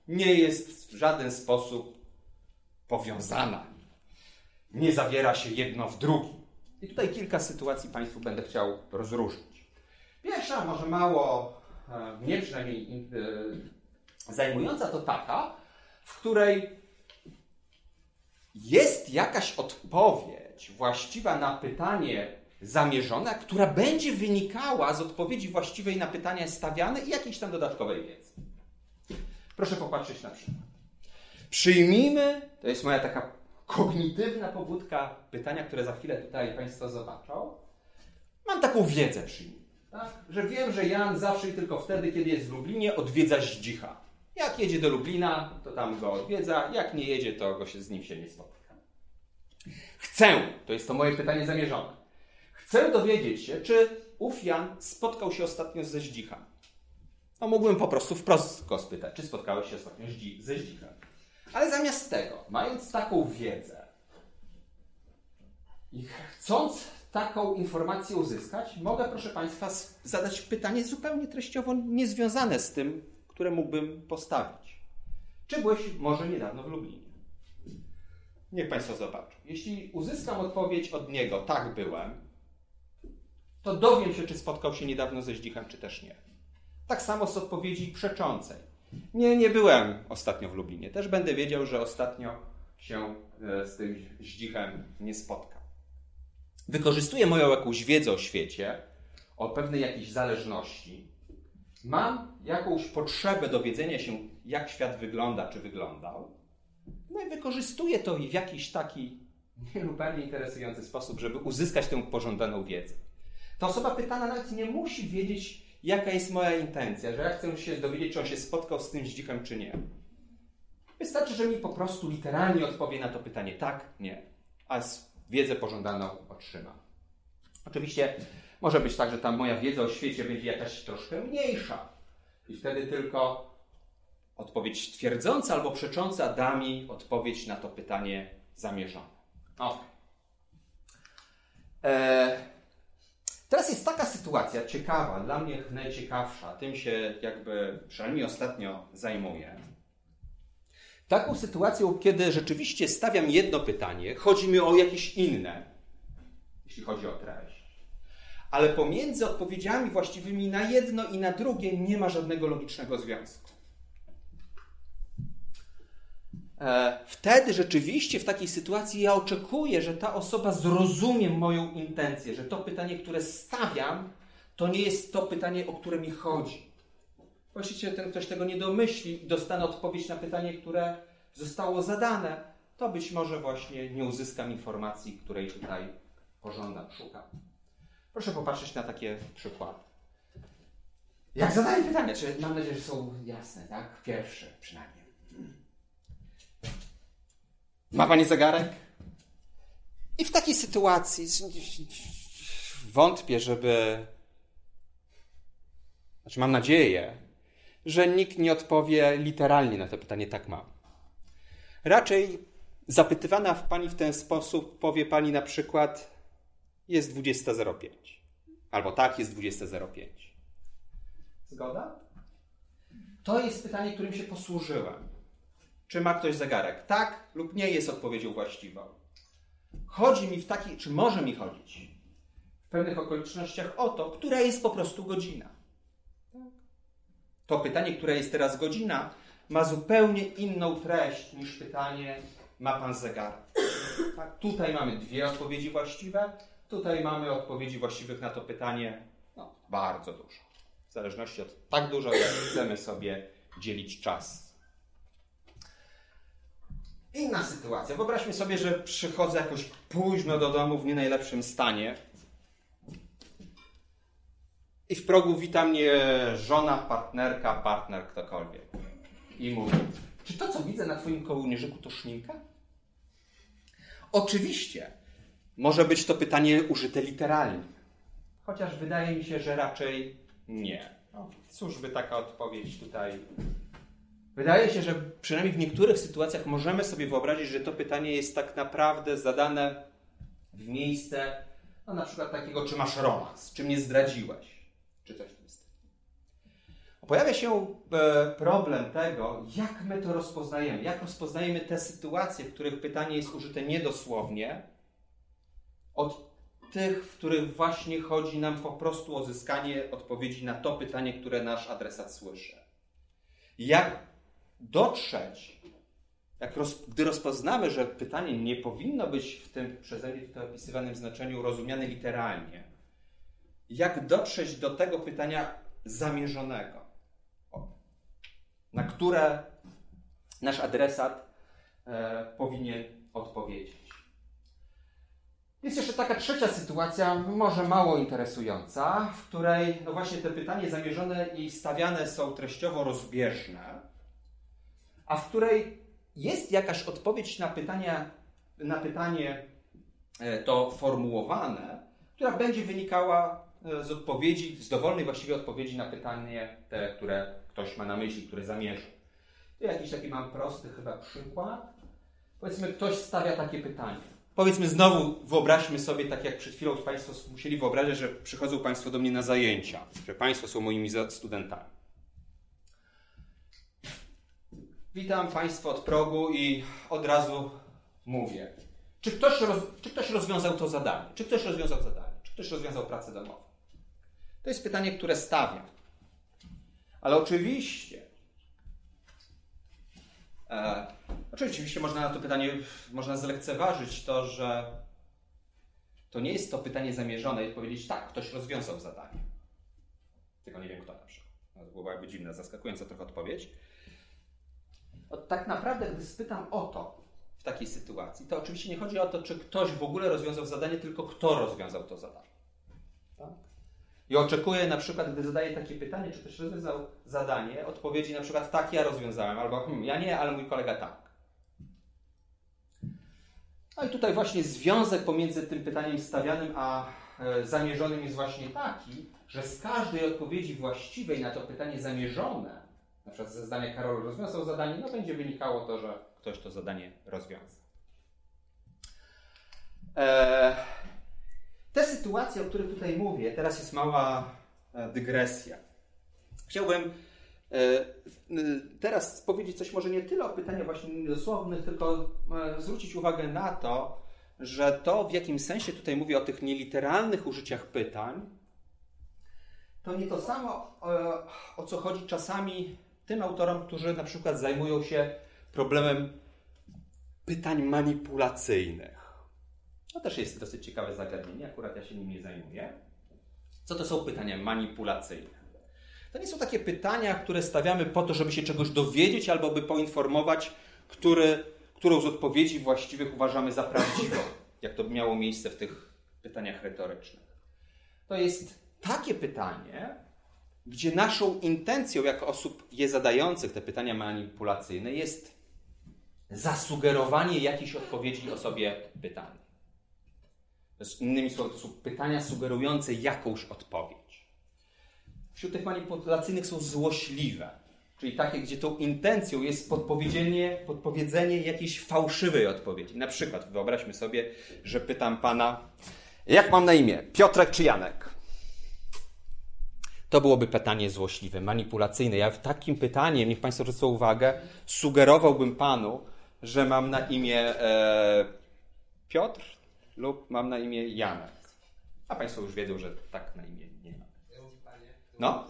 [SPEAKER 3] Nie jest w żaden sposób powiązana. Nie zawiera się jedno w drugim. I tutaj kilka sytuacji Państwu będę chciał rozróżnić. Pierwsza, może mało, e, mnie przynajmniej e, zajmująca, to taka, w której jest jakaś odpowiedź właściwa na pytanie zamierzona, która będzie wynikała z odpowiedzi właściwej na pytania stawiane i jakiejś tam dodatkowej wiedzy. Proszę popatrzeć na przykład. Przyjmijmy, to jest moja taka kognitywna pobudka pytania, które za chwilę tutaj Państwo zobaczą. Mam taką wiedzę przyjmijmy, tak? że wiem, że Jan zawsze i tylko wtedy, kiedy jest w Lublinie, odwiedza Zdzicha. Jak jedzie do Lublina, to tam go odwiedza, jak nie jedzie, to go się z nim się nie spotka. Chcę, to jest to moje pytanie zamierzone. Chcę dowiedzieć się, czy ów Jan spotkał się ostatnio ze Zdzichem. No mógłbym po prostu wprost go spytać, czy spotkałeś się ostatnio ze Zdzichem. Ale zamiast tego, mając taką wiedzę i chcąc taką informację uzyskać, mogę, proszę Państwa, zadać pytanie zupełnie treściowo niezwiązane z tym, które mógłbym postawić. Czy byłeś może niedawno w Lublinie? Niech Państwo zobaczą. Jeśli uzyskam odpowiedź od niego, tak byłem, to dowiem się, czy spotkał się niedawno ze Zdzichem, czy też nie. Tak samo z odpowiedzi przeczącej. Nie, nie byłem ostatnio w Lublinie. Też będę wiedział, że ostatnio się e, z tym Zdzichem nie spotkał. Wykorzystuję moją jakąś wiedzę o świecie, o pewnej jakiejś zależności. Mam jakąś potrzebę dowiedzenia się, jak świat wygląda, czy wyglądał. No i wykorzystuję to w jakiś taki nie interesujący sposób, żeby uzyskać tę pożądaną wiedzę. Ta osoba pytana nawet nie musi wiedzieć, jaka jest moja intencja, że ja chcę się dowiedzieć, czy on się spotkał z tym zdzichem, czy nie. Wystarczy, że mi po prostu literalnie odpowie na to pytanie tak, nie, a wiedzę pożądaną otrzyma. Oczywiście może być tak, że ta moja wiedza o świecie będzie jakaś troszkę mniejsza i wtedy tylko odpowiedź twierdząca albo przecząca da mi odpowiedź na to pytanie zamierzone. Okay. Eee, Teraz jest taka sytuacja ciekawa, dla mnie najciekawsza, tym się jakby przynajmniej ostatnio zajmuję. Taką sytuacją, kiedy rzeczywiście stawiam jedno pytanie, chodzi mi o jakieś inne, jeśli chodzi o treść. Ale pomiędzy odpowiedziami właściwymi na jedno i na drugie nie ma żadnego logicznego związku. E, wtedy rzeczywiście w takiej sytuacji ja oczekuję, że ta osoba zrozumie moją intencję, że to pytanie, które stawiam, to nie jest to pytanie, o które mi chodzi. Właściwie ten ktoś tego nie domyśli i dostanę odpowiedź na pytanie, które zostało zadane, to być może właśnie nie uzyskam informacji, której tutaj pożądam, szukam. Proszę popatrzeć na takie przykłady. Jak zadaję pytania, czy mam nadzieję, że są jasne, tak? Pierwsze przynajmniej. Ma pani zegarek? I w takiej sytuacji wątpię, żeby. Znaczy, mam nadzieję, że nikt nie odpowie literalnie na to pytanie, tak mam. Raczej zapytywana w pani w ten sposób, powie pani na przykład, jest 20.05. Albo tak, jest 20.05. Zgoda? To jest pytanie, którym się posłużyłem. Czy ma ktoś zegarek? Tak lub nie jest odpowiedzią właściwą. Chodzi mi w takiej, czy może mi chodzić w pewnych okolicznościach o to, która jest po prostu godzina. To pytanie, które jest teraz godzina, ma zupełnie inną treść niż pytanie, ma pan zegarek. Tak? Tutaj mamy dwie odpowiedzi właściwe, tutaj mamy odpowiedzi właściwych na to pytanie no, bardzo dużo. W zależności od tak dużo, jak chcemy sobie dzielić czas Inna sytuacja. Wyobraźmy sobie, że przychodzę jakoś późno do domu w nie najlepszym stanie. I w progu wita mnie żona, partnerka, partner, ktokolwiek. I mówi, czy to, co widzę na twoim kołnierzyku, to szminka? Oczywiście, może być to pytanie użyte literalnie. Chociaż wydaje mi się, że raczej nie. No, cóż by taka odpowiedź tutaj. Wydaje się, że przynajmniej w niektórych sytuacjach możemy sobie wyobrazić, że to pytanie jest tak naprawdę zadane w miejsce, no na przykład takiego, czy masz romans, czy mnie zdradziłeś, czy coś w tym stylu. Pojawia się e, problem tego, jak my to rozpoznajemy, jak rozpoznajemy te sytuacje, w których pytanie jest użyte niedosłownie, od tych, w których właśnie chodzi nam po prostu o zyskanie odpowiedzi na to pytanie, które nasz adresat słyszy. Jak dotrzeć, jak roz, gdy rozpoznamy, że pytanie nie powinno być w tym przeze mnie tutaj opisywanym znaczeniu rozumiane literalnie, jak dotrzeć do tego pytania zamierzonego, na które nasz adresat e, powinien odpowiedzieć. Jest jeszcze taka trzecia sytuacja, może mało interesująca, w której no właśnie te pytania zamierzone i stawiane są treściowo rozbieżne, a w której jest jakaś odpowiedź na, pytania, na pytanie e, to formułowane, która będzie wynikała e, z odpowiedzi, z dowolnej właściwie odpowiedzi na pytanie te, które ktoś ma na myśli, które zamierza. Tu jakiś taki mam prosty chyba przykład. Powiedzmy, ktoś stawia takie pytanie Powiedzmy znowu, wyobraźmy sobie, tak jak przed chwilą Państwo musieli wyobrazić, że przychodzą Państwo do mnie na zajęcia, że Państwo są moimi studentami. Witam Państwa od progu i od razu mówię. Czy ktoś, roz, czy ktoś rozwiązał to zadanie? Czy ktoś rozwiązał zadanie? Czy ktoś rozwiązał pracę domową? To jest pytanie, które stawiam. Ale oczywiście E, oczywiście można na to pytanie, można zlekceważyć to, że to nie jest to pytanie zamierzone i powiedzieć, tak, ktoś rozwiązał zadanie. Tylko nie wiem kto na przykład. No, to byłaby dziwna, zaskakująca trochę odpowiedź. O, tak naprawdę, gdy spytam o to w takiej sytuacji, to oczywiście nie chodzi o to, czy ktoś w ogóle rozwiązał zadanie, tylko kto rozwiązał to zadanie. Tak? I oczekuję na przykład, gdy zadaję takie pytanie, czy ktoś rozwiązał zadanie, odpowiedzi na przykład tak, ja rozwiązałem, albo hmm, ja nie, ale mój kolega tak. No i tutaj właśnie związek pomiędzy tym pytaniem stawianym a e, zamierzonym jest właśnie taki, że z każdej odpowiedzi właściwej na to pytanie zamierzone, na przykład ze zdania Karol rozwiązał zadanie, no będzie wynikało to, że ktoś to zadanie rozwiązał. Eee, te sytuacje, o których tutaj mówię, teraz jest mała e, dygresja. Chciałbym e, teraz powiedzieć coś może nie tyle o pytaniach właśnie niedosłownych, tylko e, zwrócić uwagę na to, że to, w jakim sensie tutaj mówię o tych nieliteralnych użyciach pytań, to nie to samo, o co chodzi czasami tym autorom, którzy na przykład zajmują się problemem pytań manipulacyjnych. To też jest dosyć ciekawe zagadnienie, akurat ja się nim nie zajmuję. Co to są pytania manipulacyjne? To nie są takie pytania, które stawiamy po to, żeby się czegoś dowiedzieć albo by poinformować, który, którą z odpowiedzi właściwych uważamy za prawdziwą, jak to miało miejsce w tych pytaniach retorycznych. To jest takie pytanie, gdzie naszą intencją jako osób je zadających te pytania manipulacyjne jest zasugerowanie jakiejś odpowiedzi osobie pytania. Innymi słowy, to są pytania sugerujące jakąś odpowiedź. Wśród tych manipulacyjnych są złośliwe, czyli takie, gdzie tą intencją jest podpowiedzenie, podpowiedzenie jakiejś fałszywej odpowiedzi. Na przykład wyobraźmy sobie, że pytam pana, jak mam na imię? Piotrek czy Janek? To byłoby pytanie złośliwe, manipulacyjne. Ja w takim pytaniem, niech Państwo zwrócą uwagę, sugerowałbym Panu, że mam na imię e, Piotr, lub mam na imię Janek. A Państwo już wiedzą, że tak na imię nie ma. No?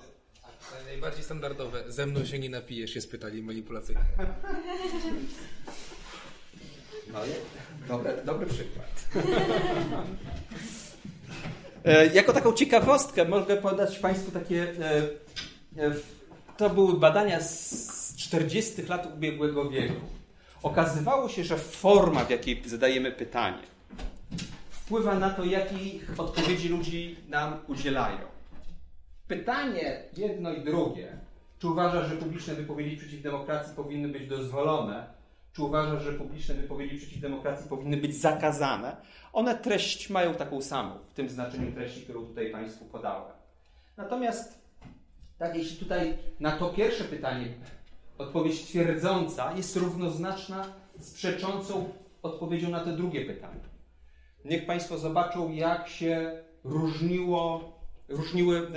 [SPEAKER 5] Najbardziej standardowe. Ze mną się nie napijesz, jest pytanie manipulacyjne.
[SPEAKER 3] No, dobry, dobry przykład. E, jako taką ciekawostkę mogę podać Państwu takie. E, e, to były badania z 40 lat ubiegłego wieku. Okazywało się, że forma, w jakiej zadajemy pytanie, wpływa na to, jakich odpowiedzi ludzi nam udzielają. pytanie jedno i drugie, czy uważasz, że publiczne wypowiedzi przeciw demokracji powinny być dozwolone, czy uważasz, że publiczne wypowiedzi przeciw demokracji powinny być zakazane, one treść mają taką samą, w tym znaczeniu treści, którą tutaj Państwu podałem. Natomiast, tak, jeśli tutaj na to pierwsze pytanie odpowiedź twierdząca jest równoznaczna z przeczącą odpowiedzią na to drugie pytanie. Niech Państwo zobaczą, jak się różniło, różniły,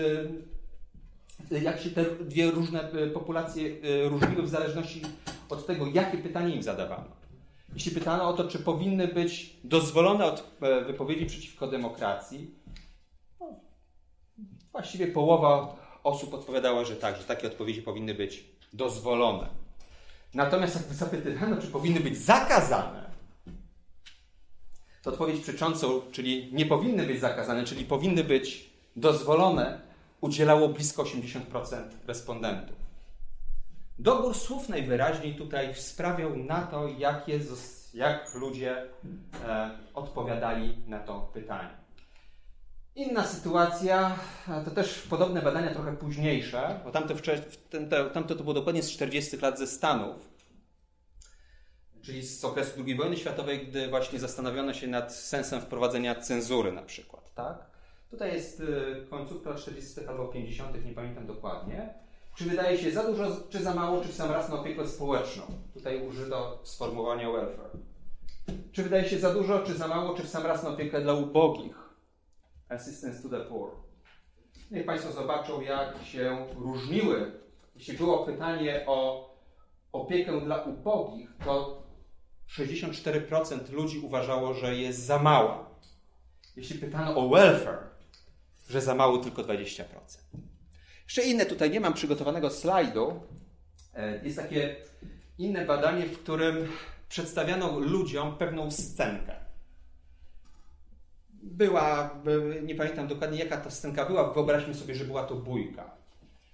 [SPEAKER 3] e, jak się te dwie różne e, populacje e, różniły w zależności od tego, jakie pytanie im zadawano. Jeśli pytano o to, czy powinny być dozwolone od wypowiedzi przeciwko demokracji, no, właściwie połowa osób odpowiadała, że tak, że takie odpowiedzi powinny być dozwolone. Natomiast jak zapytano, czy powinny być zakazane, to odpowiedź przeczącą, czyli nie powinny być zakazane, czyli powinny być dozwolone, udzielało blisko 80% respondentów. Dobór słów najwyraźniej tutaj sprawiał na to, jak, jest, jak ludzie e, odpowiadali na to pytanie. Inna sytuacja, to też podobne badania trochę późniejsze, bo tamto, tamto to było dokładnie z 40 lat ze Stanów, czyli z okresu II wojny światowej, gdy właśnie zastanowiono się nad sensem wprowadzenia cenzury na przykład. Tak? Tutaj jest y, końcówka lat 40. albo 50., nie pamiętam dokładnie. Czy wydaje się za dużo, czy za mało, czy w sam raz na opiekę społeczną? Tutaj użyto sformułowania welfare. Czy wydaje się za dużo, czy za mało, czy w sam raz na opiekę dla ubogich? Assistance to the poor. Niech Państwo zobaczą, jak się różniły. Jeśli było pytanie o opiekę dla ubogich, to 64% ludzi uważało, że jest za mała. Jeśli pytano o welfare, że za mało tylko 20%. Jeszcze inne, tutaj nie mam przygotowanego slajdu. E, jest takie inne badanie, w którym przedstawiano ludziom pewną scenkę. Była, nie pamiętam dokładnie jaka ta scenka była, wyobraźmy sobie, że była to bójka,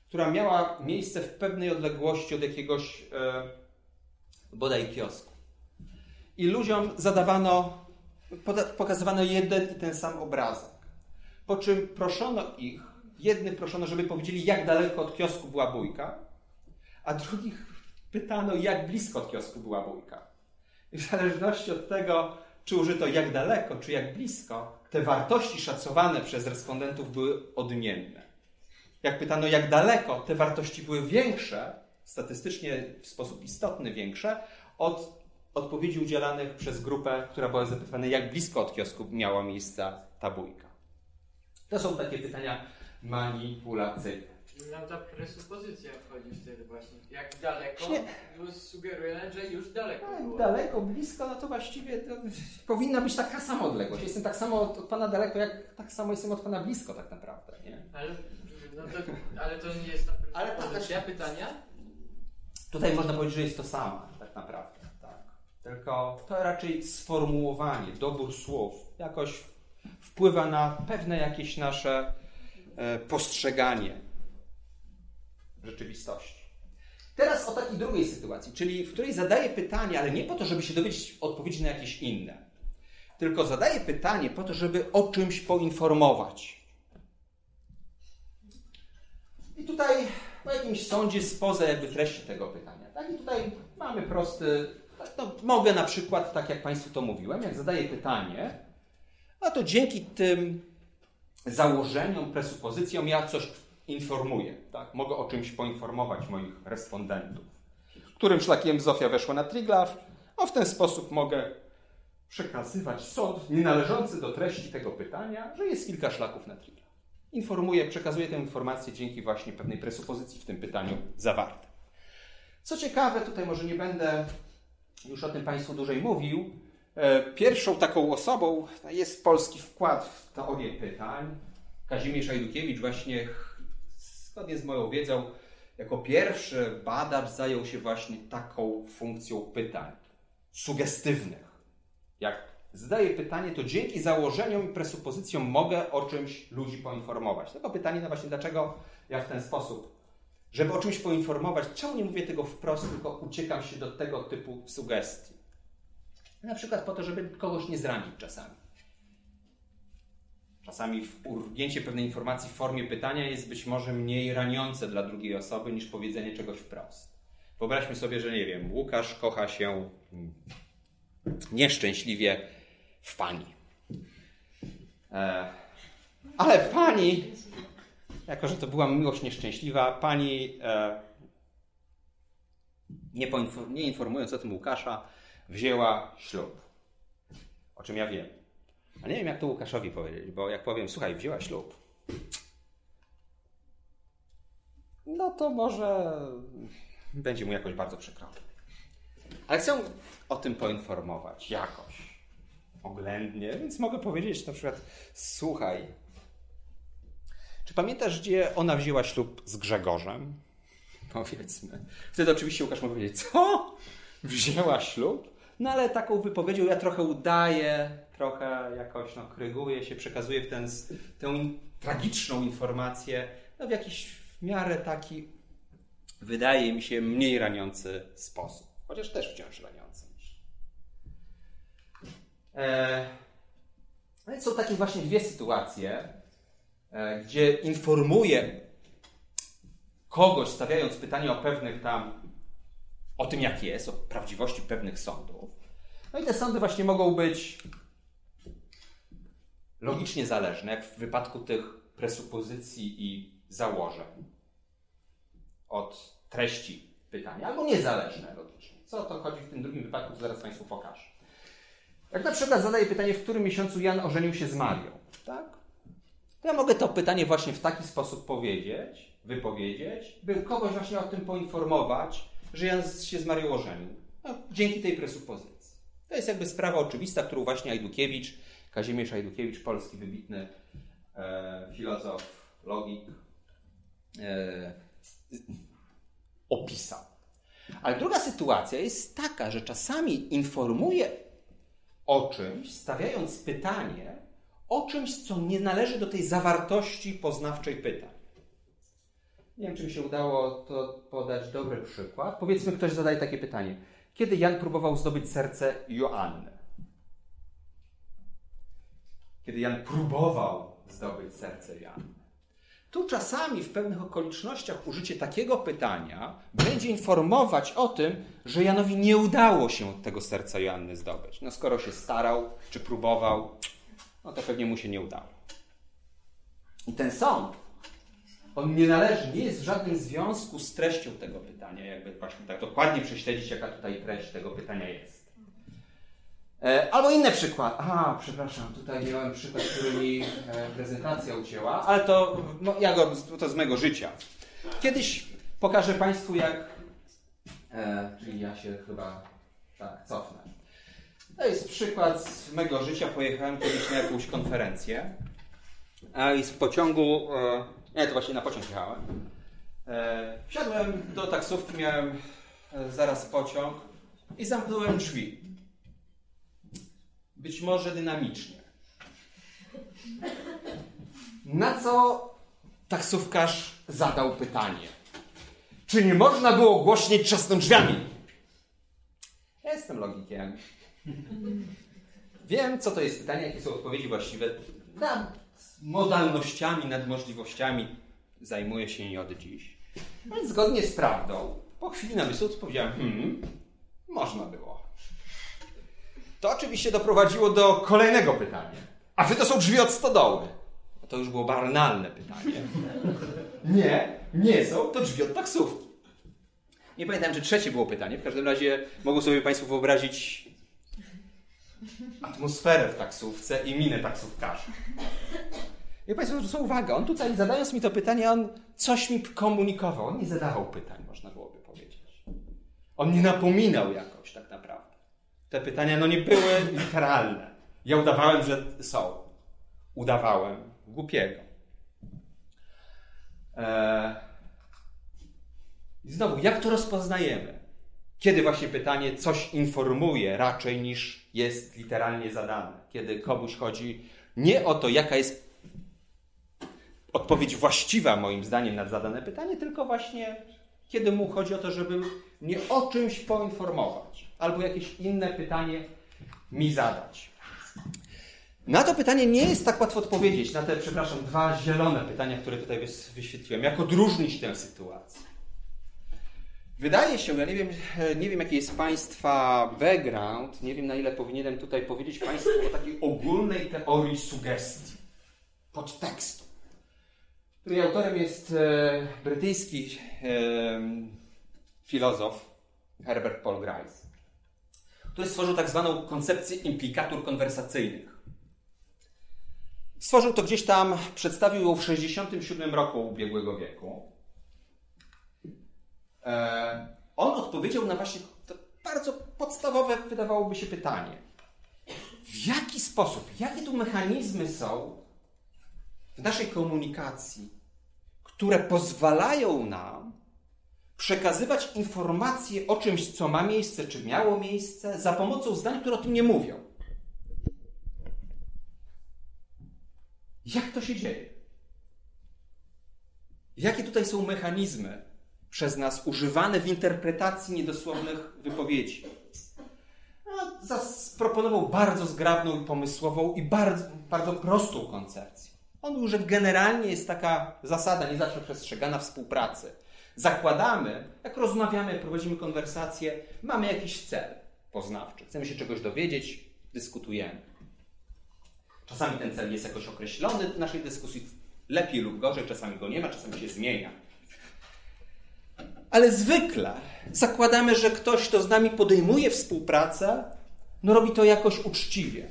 [SPEAKER 3] która miała miejsce w pewnej odległości od jakiegoś e, bodaj kiosku. I ludziom zadawano, pokazywano jeden i ten sam obrazek. Po czym proszono ich, jednych proszono, żeby powiedzieli, jak daleko od kiosku była bójka, a drugich pytano, jak blisko od kiosku była bójka. I w zależności od tego, czy użyto jak daleko, czy jak blisko, te wartości szacowane przez respondentów były odmienne. Jak pytano, jak daleko, te wartości były większe, statystycznie w sposób istotny większe, od odpowiedzi udzielanych przez grupę, która była zapytana, jak blisko od kiosku miała miejsca ta bójka. To są takie pytania manipulacyjne.
[SPEAKER 4] Nam ta presupozycja wchodzi wtedy właśnie. Jak daleko,
[SPEAKER 3] Nie.
[SPEAKER 4] sugeruje, że już daleko
[SPEAKER 3] No,
[SPEAKER 4] było.
[SPEAKER 3] daleko, blisko, no to właściwie to powinna być taka sama odległość. Jestem tak samo od, od Pana daleko, jak tak samo jestem od Pana blisko tak naprawdę. Nie?
[SPEAKER 4] Ale, no to, ale to nie jest ta
[SPEAKER 3] Ale to
[SPEAKER 4] presupozycja pytania?
[SPEAKER 3] Tutaj można powiedzieć, że jest to samo tak naprawdę. Tylko to raczej sformułowanie, dobór słów jakoś wpływa na pewne jakieś nasze e, postrzeganie rzeczywistości. Teraz o takiej drugiej sytuacji, czyli w której zadaję pytanie, ale nie po to, żeby się dowiedzieć odpowiedzi na jakieś inne, tylko zadaję pytanie po to, żeby o czymś poinformować. I tutaj o jakimś sądzie spoza jakby treści tego pytania. Tak? I tutaj mamy prosty, no, mogę na przykład, tak jak Państwu to mówiłem, jak zadaję pytanie, a to dzięki tym założeniom, presupozycjom ja coś informuję. Tak? Mogę o czymś poinformować moich respondentów. Którym szlakiem Zofia weszła na Triglav, a w ten sposób mogę przekazywać sąd nienależący do treści tego pytania, że jest kilka szlaków na Triglav. Informuję, przekazuję tę informację dzięki właśnie pewnej presupozycji w tym pytaniu zawartej. Co ciekawe, tutaj może nie będę już o tym Państwu dłużej mówił. E, pierwszą taką osobą jest polski wkład w teorię pytań. Kazimierz Ajdukiewicz właśnie zgodnie z moją wiedzą, jako pierwszy badacz zajął się właśnie taką funkcją pytań sugestywnych. Jak zadaję pytanie, to dzięki założeniom i presupozycjom mogę o czymś ludzi poinformować. Tylko pytanie, no właśnie, dlaczego ja w ten sposób, żeby o czymś poinformować, czemu nie mówię tego wprost, tylko uciekam się do tego typu sugestii. Na przykład po to, żeby kogoś nie zranić czasami. Czasami urgnięcie pewnej informacji w formie pytania jest być może mniej raniące dla drugiej osoby niż powiedzenie czegoś wprost. Wyobraźmy sobie, że nie wiem, Łukasz kocha się nieszczęśliwie w pani. E, ale pani, jako że to była miłość nieszczęśliwa, pani e, nie, nie informując o tym Łukasza, wzięła ślub. O czym ja wiem. A nie wiem, jak to Łukaszowi powiedzieć, bo jak powiem, słuchaj, wzięła ślub, no to może będzie mu jakoś bardzo przykro. Ale chcę o tym poinformować jakoś, oględnie, więc mogę powiedzieć na przykład, słuchaj, pamiętasz, gdzie ona wzięła ślub z Grzegorzem? Powiedzmy. Wtedy oczywiście Łukasz może powiedzieć, co? Wzięła ślub? No ale taką wypowiedzią ja trochę udaję, trochę jakoś no, kryguję się, przekazuję w ten, tę in, tragiczną informację no, w jakiś w miarę taki, wydaje mi się, mniej raniący sposób. Chociaż też wciąż raniący. no są takie właśnie dwie sytuacje, gdzie informuję kogoś, stawiając pytanie o pewnych tam, o tym jak jest, o prawdziwości pewnych sądów. No i te sądy właśnie mogą być logicznie zależne, jak w wypadku tych presupozycji i założeń od treści pytania, albo niezależne logicznie. Co o to chodzi w tym drugim wypadku, to zaraz Państwu pokażę. Jak na przykład zadaję pytanie, w którym miesiącu Jan ożenił się z Marią, tak? Ja mogę to pytanie właśnie w taki sposób powiedzieć, wypowiedzieć, by kogoś właśnie o tym poinformować, że Jan się z Marią ożenił. No, dzięki tej presupozycji. To jest jakby sprawa oczywista, którą właśnie Ajdukiewicz, Kazimierz Ajdukiewicz, polski wybitny e, filozof, logik, e, opisał. Ale druga sytuacja jest taka, że czasami informuje o czymś, stawiając pytanie o czymś, co nie należy do tej zawartości poznawczej pytań. Nie wiem, czy mi się udało to podać dobry przykład. Powiedzmy, ktoś zadaje takie pytanie. Kiedy Jan próbował zdobyć serce Joanny? Kiedy Jan próbował zdobyć serce Joanny. Tu czasami w pewnych okolicznościach użycie takiego pytania będzie informować o tym, że Janowi nie udało się tego serca Joanny zdobyć. No skoro się starał, czy próbował, no to pewnie mu się nie udało. I ten sąd, on nie należy, nie jest w żadnym związku z treścią tego pytania, jakby właśnie tak dokładnie prześledzić, jaka tutaj treść tego pytania jest. E, Albo inny przykład. A, przepraszam, tutaj miałem przykład, który mi e, prezentacja ucięła, ale to, no, ja go, to z mego życia. Kiedyś pokażę Państwu, jak. E, czyli ja się chyba tak cofnę. To jest przykład z mego życia. Pojechałem kiedyś na jakąś konferencję. I z pociągu. E, nie, to właśnie na pociąg jechałem. E, wsiadłem do taksówki, miałem e, zaraz pociąg i zamknąłem drzwi. Być może dynamicznie. Na co taksówkarz zadał pytanie? Czy nie można było głośniej trzasnąć drzwiami? Ja jestem logikiem. Wiem, co to jest pytanie, jakie są odpowiedzi właściwe. Nad modalnościami, nad możliwościami zajmuję się nie od dziś. Więc zgodnie z prawdą, po chwili namysłu odpowiedziałem, hmm, można było. To oczywiście doprowadziło do kolejnego pytania. A czy to są drzwi od stodoły? To już było banalne pytanie. Nie, nie są to drzwi od taksówki. Nie pamiętam, czy trzecie było pytanie. W każdym razie mogą sobie Państwo wyobrazić atmosferę w taksówce i minę taksówkarza. I Państwo zwrócą uwagę, on tutaj zadając mi to pytanie, on coś mi komunikował. On nie zadawał pytań, można byłoby powiedzieć. On nie napominał jakoś tak naprawdę. Te pytania no nie były literalne. Ja udawałem, że są. Udawałem głupiego. Eee... I znowu, jak to rozpoznajemy? Kiedy właśnie pytanie coś informuje raczej niż jest literalnie zadane. Kiedy komuś chodzi nie o to, jaka jest odpowiedź właściwa moim zdaniem na zadane pytanie, tylko właśnie kiedy mu chodzi o to, żeby mnie o czymś poinformować albo jakieś inne pytanie mi zadać. Na to pytanie nie jest tak łatwo odpowiedzieć, na te, przepraszam, dwa zielone pytania, które tutaj wyświetliłem. Jak odróżnić tę sytuację? Wydaje się, ja nie wiem, nie wiem jaki jest Państwa background, nie wiem na ile powinienem tutaj powiedzieć Państwu o takiej ogólnej teorii sugestii, podtekstu, której autorem jest e, brytyjski e, filozof Herbert Paul Grice, który stworzył tak zwaną koncepcję implikatur konwersacyjnych. Stworzył to gdzieś tam, przedstawił ją w 1967 roku ubiegłego wieku. E, on odpowiedział na właśnie bardzo podstawowe, wydawałoby się, pytanie. W jaki sposób, jakie tu mechanizmy są w naszej komunikacji, które pozwalają nam przekazywać informacje o czymś, co ma miejsce, czy miało miejsce, za pomocą zdań, które o tym nie mówią. Jak to się dzieje? Jakie tutaj są mechanizmy przez nas używane w interpretacji niedosłownych wypowiedzi? No, zaproponował bardzo zgrabną i pomysłową i bardzo, bardzo prostą koncepcję. On mówił, że generalnie jest taka zasada, nie zawsze przestrzegana współpracy. Zakładamy, jak rozmawiamy, prowadzimy konwersację, mamy jakiś cel poznawczy. Chcemy się czegoś dowiedzieć, dyskutujemy. Czasami ten cel jest jakoś określony w naszej dyskusji, lepiej lub gorzej, czasami go nie ma, czasami się zmienia. Ale zwykle zakładamy, że ktoś, kto z nami podejmuje współpracę, no robi to jakoś uczciwie.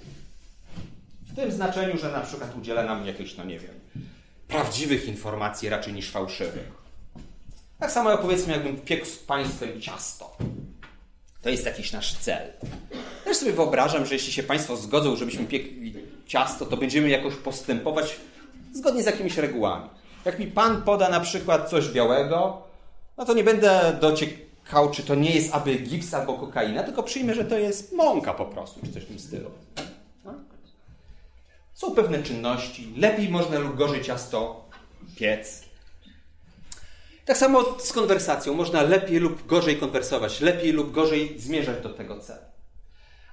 [SPEAKER 3] W tym znaczeniu, że na przykład udziela nam jakichś, no nie wiem, prawdziwych informacji raczej niż fałszywych. Tak samo jak powiedzmy, jakbym piekł z Państwem ciasto. To jest jakiś nasz cel. Też sobie wyobrażam, że jeśli się Państwo zgodzą, żebyśmy piekli ciasto, to będziemy jakoś postępować zgodnie z jakimiś regułami. Jak mi Pan poda na przykład coś białego, no to nie będę dociekał, czy to nie jest aby gips albo kokaina, tylko przyjmę, że to jest mąka po prostu, czy coś w tym stylu. No. Są pewne czynności, lepiej można lub gorzej ciasto piec. Tak samo z konwersacją. Można lepiej lub gorzej konwersować, lepiej lub gorzej zmierzać do tego celu.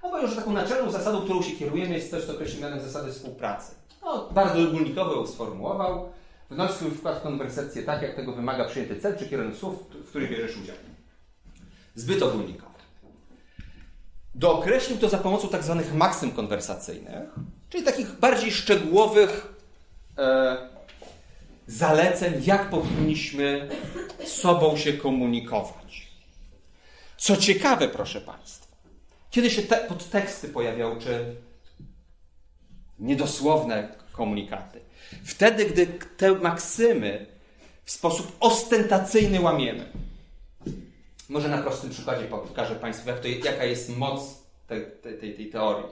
[SPEAKER 3] No bo już taką naczelną zasadą, którą się kierujemy, jest coś, co określimy mianem zasady współpracy. No, bardzo ogólnikowo ją sformułował. Wnoś swój wkład w konwersację tak, jak tego wymaga przyjęty cel czy kierunek słów, w których bierzesz udział. Zbyt ogólnikowo. Dookreślił to za pomocą tak zwanych maksym konwersacyjnych, czyli takich bardziej szczegółowych e, zaleceń, jak powinniśmy sobą się komunikować. Co ciekawe, proszę Państwa, kiedy się te podteksty pojawiały, czy niedosłowne komunikaty, wtedy, gdy te maksymy w sposób ostentacyjny łamiemy. Może na prostym przykładzie pokażę Państwu, jak to, jaka jest moc tej, tej, tej teorii.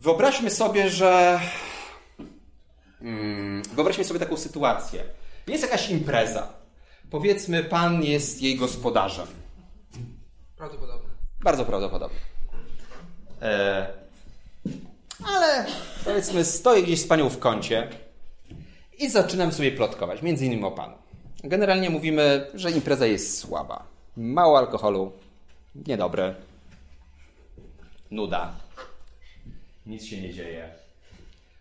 [SPEAKER 3] Wyobraźmy sobie, że Hmm, wyobraźmy sobie taką sytuację. Jest jakaś impreza. Powiedzmy, pan jest jej gospodarzem.
[SPEAKER 5] Prawdopodobne.
[SPEAKER 3] Bardzo prawdopodobne. E, ale powiedzmy, stoję gdzieś z panią w kącie i zaczynam sobie plotkować, między innymi o panu. Generalnie mówimy, że impreza jest słaba. Mało alkoholu, niedobre, nuda, nic się nie dzieje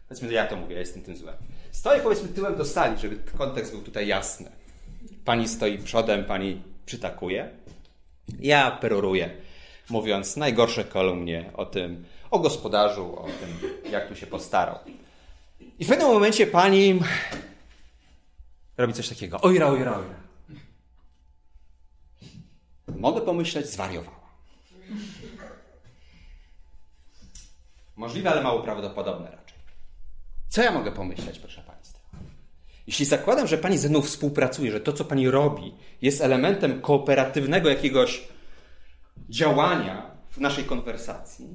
[SPEAKER 3] Powiedzmy, ja to mówię, ja jestem tym złem. Stoję powiedzmy tyłem do sali, żeby kontekst był tutaj jasny. Pani stoi przodem, pani przytakuje. Ja peroruję, mówiąc najgorsze kolumnie o tym, o gospodarzu, o tym, jak tu się postarał. I w pewnym momencie pani robi coś takiego. Ojra, ojra, ojra. Mogę pomyśleć, zwariowała. Możliwe, ale mało prawdopodobne raczej. Co ja mogę pomyśleć, proszę Państwa? Jeśli zakładam, że Pani ze mną współpracuje, że to, co Pani robi, jest elementem kooperatywnego jakiegoś działania w naszej konwersacji,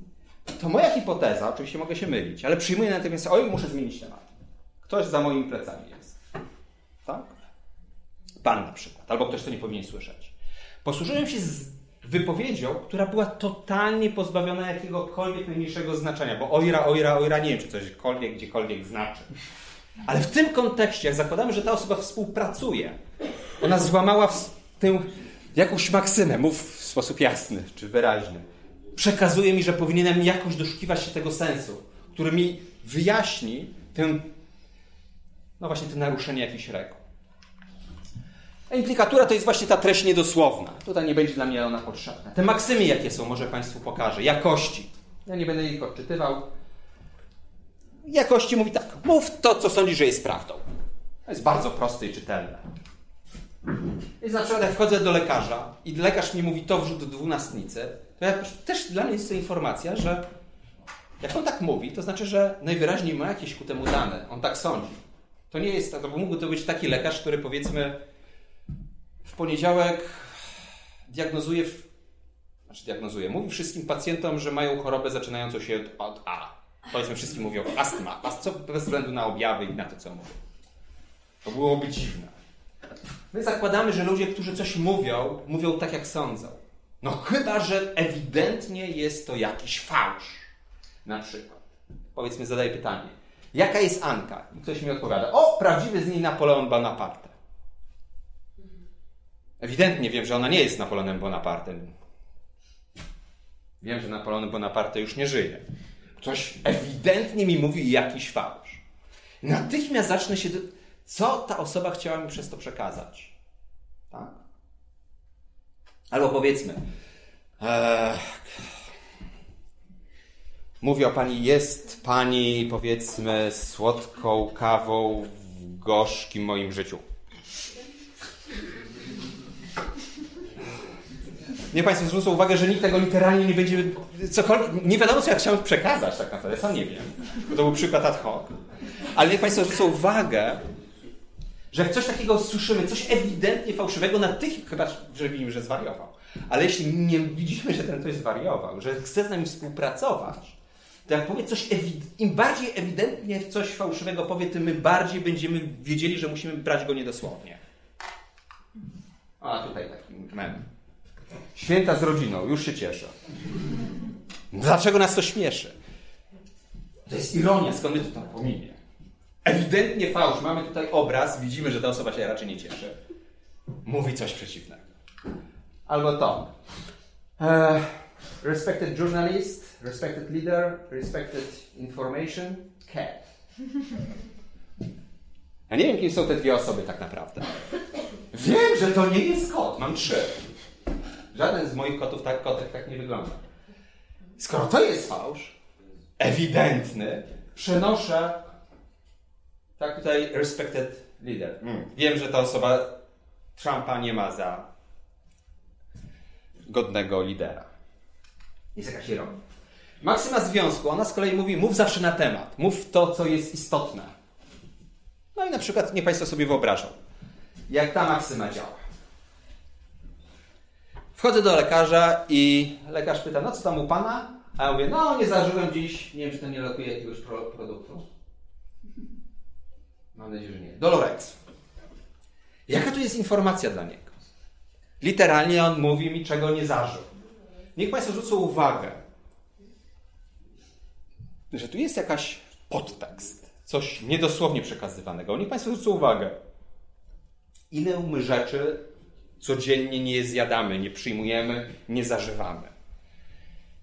[SPEAKER 3] to moja hipoteza, oczywiście mogę się mylić, ale przyjmuję natomiast, oj, muszę zmienić temat. Ktoś za moimi plecami jest. Tak? Pan na przykład, albo ktoś, kto nie powinien słyszeć. Posłużyłem się z wypowiedzią, która była totalnie pozbawiona jakiegokolwiek najmniejszego znaczenia, bo ojra, ojra, ojra, nie wiem, czy cośkolwiek, gdziekolwiek znaczy. Ale w tym kontekście, jak zakładamy, że ta osoba współpracuje, ona złamała tę jakąś maksymę, mów w sposób jasny czy wyraźny. Przekazuje mi, że powinienem jakoś doszukiwać się tego sensu. który mi wyjaśni ten, no właśnie to naruszenie jakichś reguł. A implikatura to jest właśnie ta treść niedosłowna. Tutaj nie będzie dla mnie ona potrzebna. Te maksymy, jakie są, może Państwu pokażę. Jakości. Ja nie będę ich odczytywał. Jakości mówi tak. Mów to, co sądzisz, że jest prawdą. To jest bardzo proste i czytelne. Jest na przykład, jak wchodzę do lekarza i lekarz mi mówi to wrzut do dwunastnicy, ja też dla mnie jest to informacja, że jak on tak mówi, to znaczy, że najwyraźniej ma jakieś ku temu dane. On tak sądzi. To nie jest, to mógłby to być taki lekarz, który powiedzmy w poniedziałek diagnozuje, znaczy diagnozuje, mówi wszystkim pacjentom, że mają chorobę zaczynającą się od A. Powiedzmy, wszystkim mówią astma, a co bez względu na objawy i na to, co mówią. To byłoby dziwne. My zakładamy, że ludzie, którzy coś mówią, mówią tak, jak sądzą. No chyba, że ewidentnie jest to jakiś fałsz. Na przykład. Powiedzmy, zadaję pytanie. Jaka jest Anka? I ktoś mi odpowiada. O, prawdziwy z niej Napoleon Bonaparte. Ewidentnie wiem, że ona nie jest Napoleonem Bonapartem. Wiem, że Napoleon Bonaparte już nie żyje. Ktoś ewidentnie mi mówi jakiś fałsz. Natychmiast zacznę się... Do... Co ta osoba chciała mi przez to przekazać? Tak? Albo powiedzmy... Ee, mówi o pani, jest pani, powiedzmy, słodką kawą w gorzkim moim życiu. Nie Państwo zwrócą uwagę, że nikt tego literalnie nie będzie. Cokolwiek, nie wiadomo, co ja chciałem przekazać, tak naprawdę. Sam nie wiem. Bo to był przykład ad hoc. Ale niech Państwo zwrócą uwagę, że coś takiego słyszymy, coś ewidentnie fałszywego, natychmiast, chyba, że widzimy, że zwariował. Ale jeśli nie widzimy, że ten ktoś zwariował, że chce z nami współpracować, to jak powie coś, im bardziej ewidentnie coś fałszywego powie, tym my bardziej będziemy wiedzieli, że musimy brać go niedosłownie. A tutaj taki mem. Święta z rodziną, już się cieszę. Dlaczego nas to śmieszy? To jest ironia, skąd my to tam pominie. Ewidentnie fałsz. Mamy tutaj obraz, widzimy, że ta osoba się raczej nie cieszy. Mówi coś przeciwnego. Albo to. Uh, respected journalist, respected leader, respected information, cat. Ja nie wiem, kim są te dwie osoby tak naprawdę. Wiem, że to nie jest kot. Mam trzy. Żaden z moich kotów tak, kotek tak nie wygląda. Skoro to jest fałsz, ewidentny, przenoszę tak tutaj respected leader. Mm. Wiem, że ta osoba Trumpa nie ma za godnego lidera. Jest jakaś ironia. Maksyma związku, ona z kolei mówi, mów zawsze na temat. Mów to, co jest istotne. No i na przykład, nie Państwo sobie wyobrażą, jak ta maksyma działa. Wchodzę do lekarza i lekarz pyta, no co tam u pana? A ja mówię, no nie zażyłem dziś, nie wiem, czy to nie lokuje jakiegoś pro, produktu. Mam nadzieję, że nie. Dolorex. Jaka tu jest informacja dla niego? Literalnie on mówi mi, czego nie zażył. Niech Państwo zwrócą uwagę, że tu jest jakaś podtekst, coś niedosłownie przekazywanego. Niech Państwo zwrócą uwagę, ile my rzeczy codziennie nie zjadamy, nie przyjmujemy, nie zażywamy.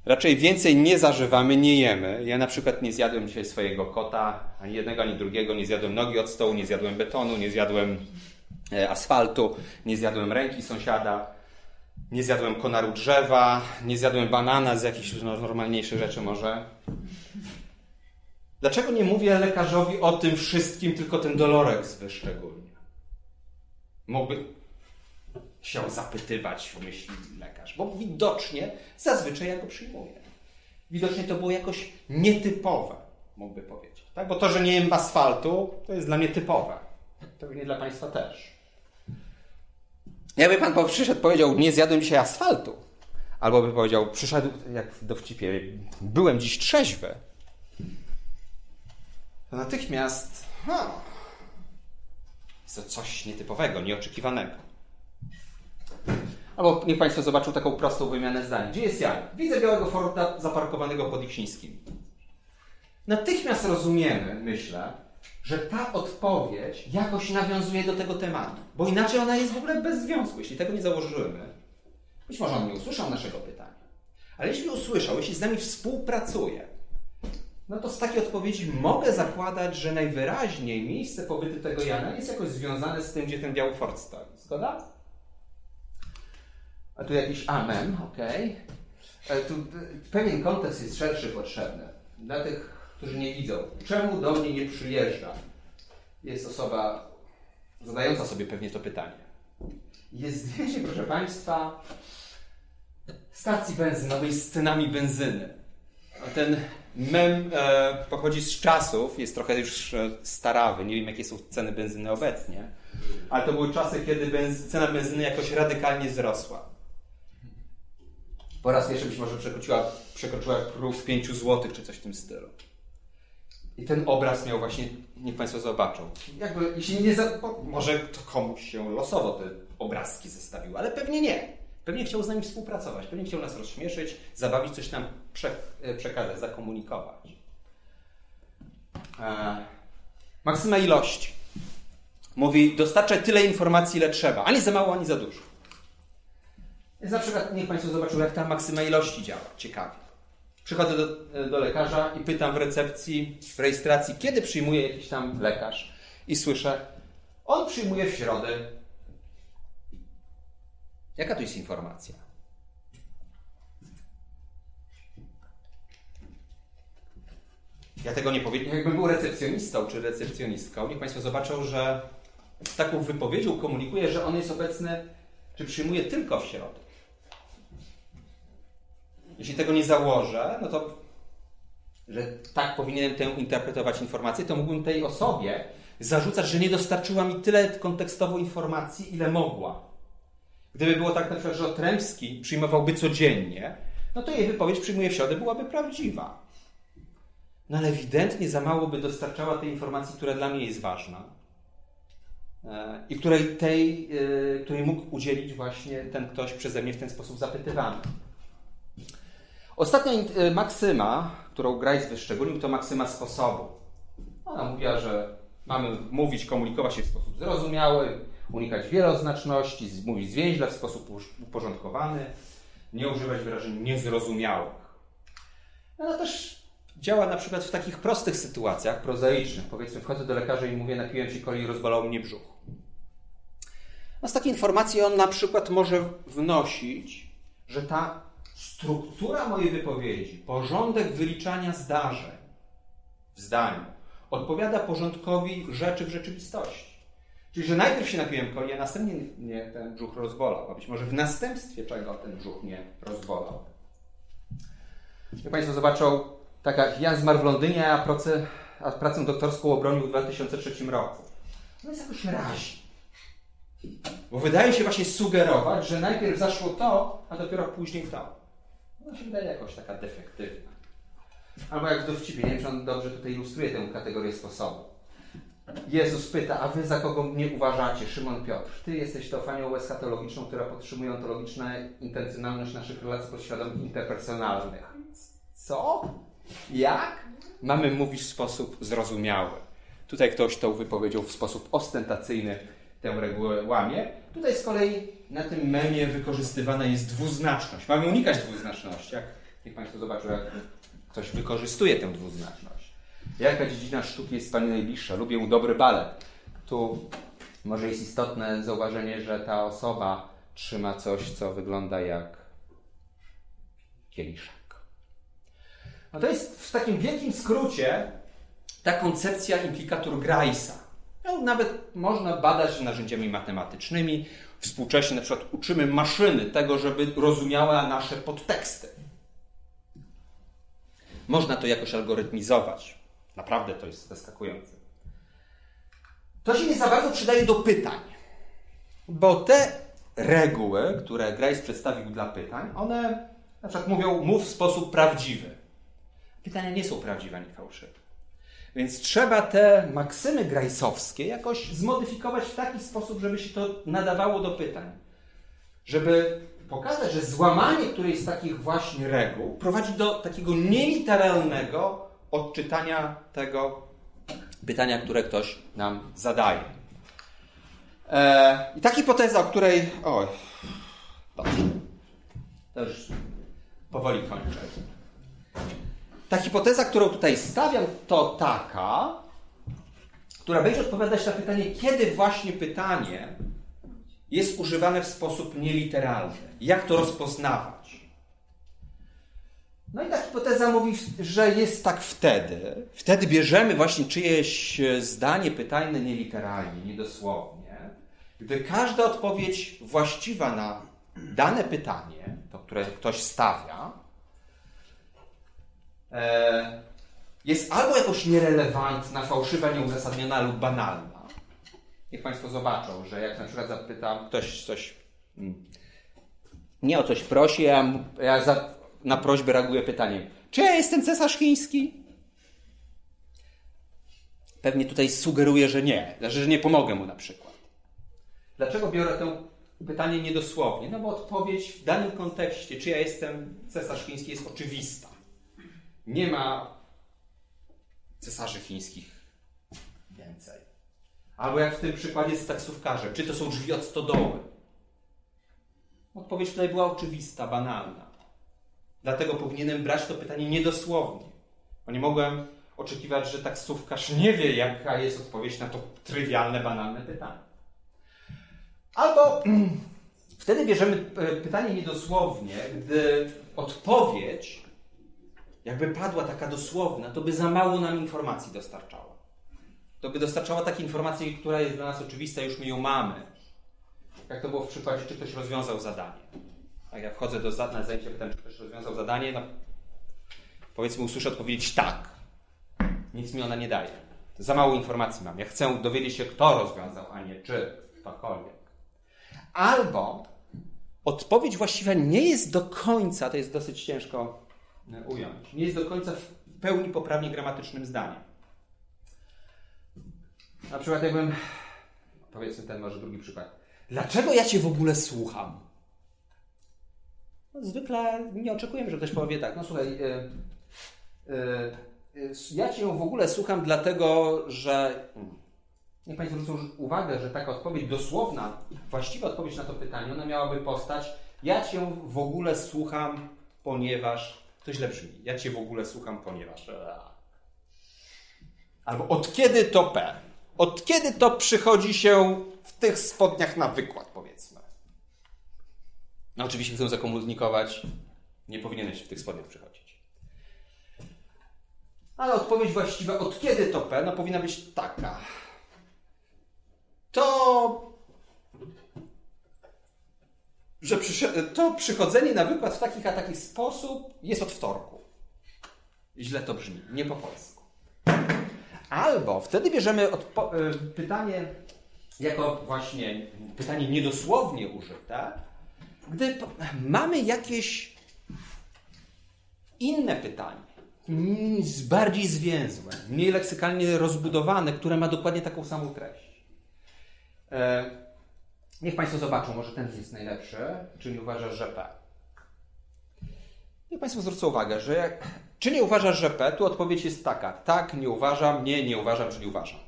[SPEAKER 3] Raczej więcej nie zażywamy, nie jemy. Ja na przykład nie zjadłem dzisiaj swojego kota, ani jednego, ani drugiego. Nie zjadłem nogi od stołu, nie zjadłem betonu, nie zjadłem e, asfaltu, nie zjadłem ręki sąsiada, nie zjadłem konaru drzewa, nie zjadłem banana z jakichś no, normalniejszych rzeczy może. Dlaczego nie mówię lekarzowi o tym wszystkim, tylko ten Dolorex wyszczególnie? Mógłby, się zapytywać, myśli lekarz, bo widocznie zazwyczaj ja go przyjmuję. Widocznie to było jakoś nietypowe, mógłby powiedzieć. Tak? Bo to, że nie jem asfaltu, to jest dla mnie typowe. Pewnie dla Państwa też. Jakby Pan przyszedł, powiedział, nie zjadłem dzisiaj asfaltu, albo by powiedział, przyszedł, jak w dowcipie, byłem dziś trzeźwy, to natychmiast, no, jest to coś nietypowego, nieoczekiwanego. Albo niech Państwo zobaczą taką prostą wymianę zdań. Gdzie jest Jan? Widzę białego Forda zaparkowanego pod Iksińskim. Natychmiast rozumiemy, myślę, że ta odpowiedź jakoś nawiązuje do tego tematu. Bo inaczej ona jest w ogóle bez związku. Jeśli tego nie założymy, być może on nie usłyszał naszego pytania. Ale jeśli usłyszał, jeśli z nami współpracuje, no to z takiej odpowiedzi mogę zakładać, że najwyraźniej miejsce pobytu tego Jana jest jakoś związane z tym, gdzie ten biały Ford stoi. Zgoda? A tu jakiś amen, okej. Okay. Tu pewien kontekst jest szerszy potrzebny. Dla tych, którzy nie widzą. Czemu do mnie nie przyjeżdża? Jest osoba zadająca sobie pewnie to pytanie. Jest zdjęcie, proszę Państwa, stacji benzynowej z cenami benzyny. Ten mem e, pochodzi z czasów, jest trochę już e, starawy, nie wiem jakie są ceny benzyny obecnie, ale to były czasy, kiedy benzy, cena benzyny jakoś radykalnie wzrosła. Po raz pierwszy być może przekroczyła, przekroczyła próg 5 zł czy coś w tym stylu. I ten obraz miał właśnie, niech Państwo zobaczą. Jakby, jeśli nie za, może to komuś się losowo te obrazki zestawiły, ale pewnie nie. Pewnie chciał z nami współpracować, pewnie chciał nas rozśmieszyć, zabawić, coś nam prze, e, przekazać, zakomunikować. E, maksyma ilości. Mówi, dostarczać tyle informacji, ile trzeba. Ani za mało, ani za dużo. Więc na przykład niech Państwo zobaczą, jak ta maksyma ilości działa. Ciekawie. Przychodzę do, do lekarza i pytam w recepcji, w rejestracji, kiedy przyjmuje jakiś tam lekarz. I słyszę, on przyjmuje w środę. Jaka to jest informacja? Ja tego nie powiem. Jakbym był recepcjonistą czy recepcjonistką, niech Państwo zobaczą, że z taką wypowiedzią komunikuje, że on jest obecny, czy przyjmuje tylko w środę. Jeśli tego nie założę, no to, że tak powinienem tę interpretować informację, to mógłbym tej osobie zarzucać, że nie dostarczyła mi tyle kontekstowo informacji, ile mogła. Gdyby było tak na przykład, że Otremski przyjmowałby codziennie, no to jej wypowiedź przyjmuje w środę byłaby prawdziwa. No ale ewidentnie za mało by dostarczała tej informacji, która dla mnie jest ważna e, i której, tej, e, której mógł udzielić właśnie ten ktoś przeze mnie w ten sposób zapytywany. Ostatnia e, maksyma, którą Grice wyszczególnił, to maksyma sposobu. Ona mówiła, że mamy mówić, komunikować się w sposób zrozumiały, unikać wieloznaczności, mówić zwięźle w sposób uporządkowany, nie używać wyrażeń niezrozumiałych. Ona też działa na przykład w takich prostych sytuacjach, prozaicznych. Powiedzmy, wchodzę do lekarza i mówię, napiłem się coli i rozbolał mnie brzuch. No z takiej informacji on na przykład może wnosić, że ta struktura mojej wypowiedzi, porządek wyliczania zdarzeń w zdaniu odpowiada porządkowi rzeczy w rzeczywistości. Czyli, że najpierw się napiłem coli, a następnie mnie ten brzuch rozbolał, a być może w następstwie czego ten brzuch mnie rozbolał. Jak Państwo zobaczą, tak jak Jan zmarł w Londynie, a pracę, a pracę doktorską obronił w 2003 roku. No jest jakoś razi. Bo wydaje się właśnie sugerować, że najpierw zaszło to, a dopiero później to. No się wydaje jakoś taka defektywna. Albo jak w dowcipie, nie wiem, czy on dobrze tutaj ilustruje tę kategorię sposobu. Jezus pyta, a wy za kogo mnie uważacie? Szymon Piotr. Ty jesteś teofanią eschatologiczną, która podtrzymuje ontologiczną intencjonalność naszych relacji podświadomych interpersonalnych. Co? Jak? Mamy mówić w sposób zrozumiały. Tutaj ktoś tą wypowiedział w sposób ostentacyjny tę regułę łamie. Tutaj z kolei na tym memie wykorzystywana jest dwuznaczność. Mamy unikać dwuznaczności. Jak, niech Państwo zobaczą, jak ktoś wykorzystuje tę dwuznaczność. Jaka dziedzina sztuki jest Pani najbliższa? Lubię dobry balet. Tu może jest istotne zauważenie, że ta osoba trzyma coś, co wygląda jak kieliszek. No to jest w takim wielkim skrócie ta koncepcja implikatur Graisa. No, nawet można badać narzędziami matematycznymi. Współcześnie na przykład uczymy maszyny tego, żeby rozumiała nasze podteksty. Można to jakoś algorytmizować. Naprawdę to jest zaskakujące. To się nie za bardzo przydaje do pytań, bo te reguły, które Grace przedstawił dla pytań, one na przykład mówią, mów w sposób prawdziwy. Pytania nie są prawdziwe ani fałszywe. Więc trzeba te maksymy grajsowskie jakoś zmodyfikować w taki sposób, żeby się to nadawało do pytań. Żeby pokazać, że złamanie którejś z takich właśnie reguł prowadzi do takiego nieliteralnego odczytania tego pytania, które ktoś nam zadaje. E, I ta hipoteza, o której. Oj, dobrze. To już powoli kończę. Ta hipoteza, którą tutaj stawiam, to taka, która będzie odpowiadać na pytanie, kiedy właśnie pytanie jest używane w sposób nieliteralny. Jak to rozpoznawać? No i ta hipoteza mówi, że jest tak wtedy. Wtedy bierzemy właśnie czyjeś zdanie pytajne nieliteralnie, niedosłownie, gdy każda odpowiedź właściwa na dane pytanie, to które ktoś stawia, e, jest albo jakoś nierelewantna, fałszywa, nieuzasadniona lub banalna. Niech Państwo zobaczą, że jak na przykład zapytam, ktoś coś mm, nie o coś prosi, ja, ja za, na prośbę reaguję pytaniem, czy ja jestem cesarz chiński? Pewnie tutaj sugeruję, że nie, że nie pomogę mu na przykład. Dlaczego biorę to pytanie niedosłownie? No bo odpowiedź w danym kontekście, czy ja jestem cesarz chiński, jest oczywista. Nie ma cesarzy chińskich więcej. Albo jak w tym przykładzie z taksówkarzem, czy to są drzwi od stodoły? Odpowiedź tutaj była oczywista, banalna. Dlatego powinienem brać to pytanie niedosłownie, bo nie mogłem oczekiwać, że taksówkarz nie wie, jaka jest odpowiedź na to trywialne, banalne pytanie. Albo wtedy bierzemy pytanie niedosłownie, gdy odpowiedź, jakby padła taka dosłowna, to by za mało nam informacji dostarczała. To by dostarczała takiej informacji, która jest dla nas oczywista, już my ją mamy. Jak to było w przykładzie, czy ktoś rozwiązał zadanie. Jak ja wchodzę do na zajęcie, pytam, czy ktoś rozwiązał zadanie, no powiedzmy usłyszę odpowiedzieć tak. Nic mi ona nie daje. Za mało informacji mam. Ja chcę dowiedzieć się, kto rozwiązał, a nie czy ktokolwiek. Albo odpowiedź właściwa nie jest do końca, to jest dosyć ciężko ująć, nie jest do końca w pełni poprawnie gramatycznym zdaniem. Na przykład jakbym, powiedzmy ten może drugi przykład. Dlaczego ja Cię w ogóle słucham? No, zwykle nie oczekujemy, że ktoś powie tak, no słuchaj, yy, yy, ja Cię w ogóle słucham dlatego, że Niech Państwo zwrócą uwagę, że taka odpowiedź dosłowna, właściwa odpowiedź na to pytanie, ona miałaby postać ja Cię w ogóle słucham, ponieważ... To źle brzmi. Ja Cię w ogóle słucham, ponieważ... Albo od kiedy to P? Od kiedy to przychodzi się w tych spodniach na wykład, powiedzmy? No oczywiście chcę zakomunikować, nie powinieneś w tych spodniach przychodzić. Ale odpowiedź właściwa, od kiedy to P, no powinna być taka to, że to przychodzenie na wykład w takich a taki sposób jest od wtorku. Źle to brzmi, nie po polsku. Albo wtedy bierzemy y, pytanie jako właśnie pytanie niedosłownie użyte, gdy mamy jakieś inne pytanie, bardziej zwięzłe, mniej leksykalnie rozbudowane, które ma dokładnie taką samą treść. Niech Państwo zobaczą, może ten jest najlepszy, czy nie uważasz, że P. Niech Państwo zwrócą uwagę, że jak, czy nie uważasz, że P, tu odpowiedź jest taka. Tak, nie uważam, nie, nie uważam, czy nie uważam.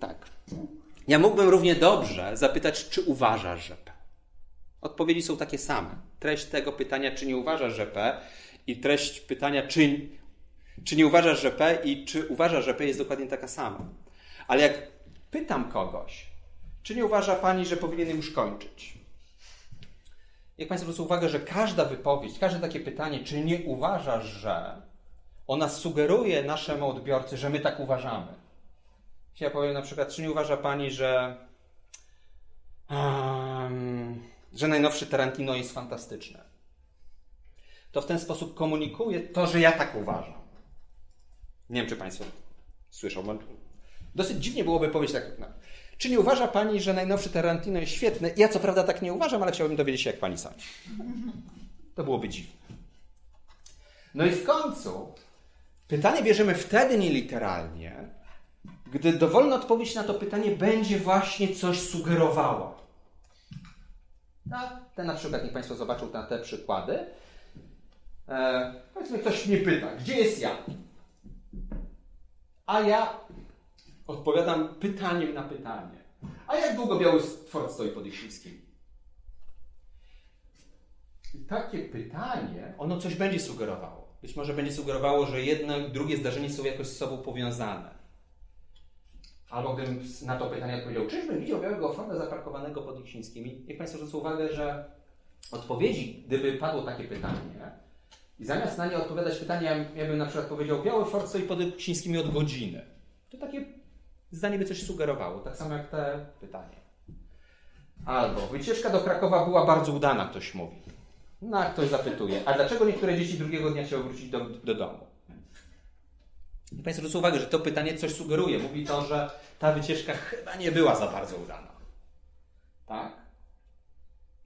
[SPEAKER 3] tak. Ja mógłbym równie dobrze zapytać, czy uważasz, że P. Odpowiedzi są takie same. Treść tego pytania, czy nie uważasz, że P, i treść pytania, czy czy nie uważasz, że P i czy uważasz, że P jest dokładnie taka sama? Ale jak pytam kogoś, czy nie uważa pani, że powinienem już kończyć? Jak Państwo zwrócą uwagę, że każda wypowiedź, każde takie pytanie, czy nie uważasz, że ona sugeruje naszemu odbiorcy, że my tak uważamy. Ja powiem na przykład, czy nie uważa Pani, że, um, że najnowszy Tarantino jest fantastyczny? To w ten sposób komunikuje to, że ja tak uważam. Nie wiem, czy Państwo słyszą. Dosyć dziwnie byłoby powiedzieć tak. No. Czy nie uważa Pani, że najnowszy Tarantino jest świetny? Ja co prawda tak nie uważam, ale chciałbym dowiedzieć się, jak Pani sądzi. To byłoby dziwne. No i w końcu pytanie bierzemy wtedy nieliteralnie, gdy dowolna odpowiedź na to pytanie będzie właśnie coś sugerowała. Tak? Te na przykład, niech Państwo zobaczą na te przykłady. E, powiedzmy, ktoś mnie pyta, gdzie jest ja? A ja odpowiadam pytaniem na pytanie. A jak długo Biały Fort stoi pod Iksińskim? takie pytanie, ono coś będzie sugerowało. Być może będzie sugerowało, że jedno i drugie zdarzenie są jakoś z sobą powiązane. Albo gdybym na to pytanie odpowiedział, czyżbym widział białego Forda zaparkowanego pod Iksińskimi? Niech Państwo zwrócą uwagę, że odpowiedzi, gdyby padło takie pytanie, i zamiast na nie odpowiadać pytanie, ja bym na przykład powiedział, biały Ford stoi pod Iksińskimi od godziny. To takie zdanie by coś sugerowało, tak samo jak te pytanie. Albo wycieczka do Krakowa była bardzo udana, ktoś mówi. No, a ktoś zapytuje, a dlaczego niektóre dzieci drugiego dnia chciały wrócić do, do domu? I Państwo zwrócą uwagę, że to pytanie coś sugeruje. Mówi to, że ta wycieczka chyba nie była za bardzo udana. Tak?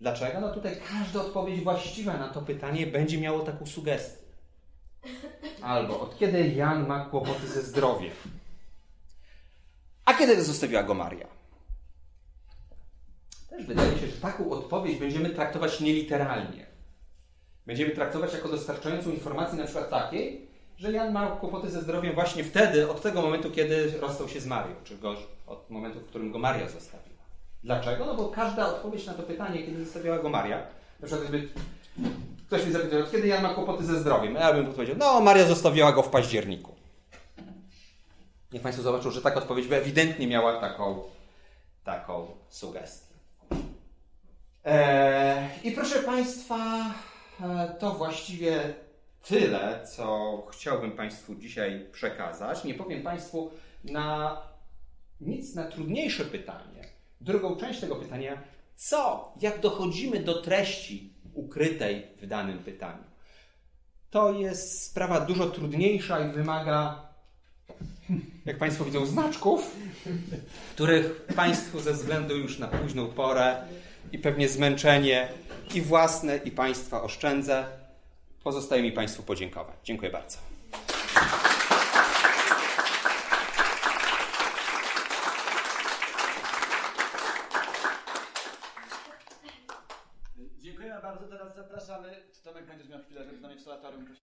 [SPEAKER 3] Dlaczego? No tutaj każda odpowiedź właściwa na to pytanie będzie miało taką sugestię. Albo od kiedy Jan ma kłopoty ze zdrowiem? A kiedy zostawiła go Maria? Też wydaje się, że taką odpowiedź będziemy traktować nieliteralnie. Będziemy traktować jako dostarczającą informacji na przykład takiej, że Jan ma kłopoty ze zdrowiem właśnie wtedy, od tego momentu, kiedy rozstał się z Marią, czy od momentu, w którym go Maria zostawiła. Dlaczego? No bo każda odpowiedź na to pytanie, kiedy zostawiała go Maria, na przykład gdyby ktoś mnie zapytał, kiedy Jan ma kłopoty ze zdrowiem, ja bym odpowiedział, no Maria zostawiła go w październiku. Niech Państwo zobaczą, że taka odpowiedź by ewidentnie miała taką, taką sugestię. Eee, I proszę Państwa, e, to właściwie tyle, co chciałbym Państwu dzisiaj przekazać. Nie powiem Państwu na nic na trudniejsze pytanie. Drugą część tego pytania, co, jak dochodzimy do treści ukrytej w danym pytaniu. To jest sprawa dużo trudniejsza i wymaga, jak Państwo widzą, znaczków, których Państwu ze względu już na późną porę i pewnie zmęczenie i własne, i Państwa oszczędzę. Pozostaje mi Państwu podziękować. Dziękuję bardzo.
[SPEAKER 6] tarım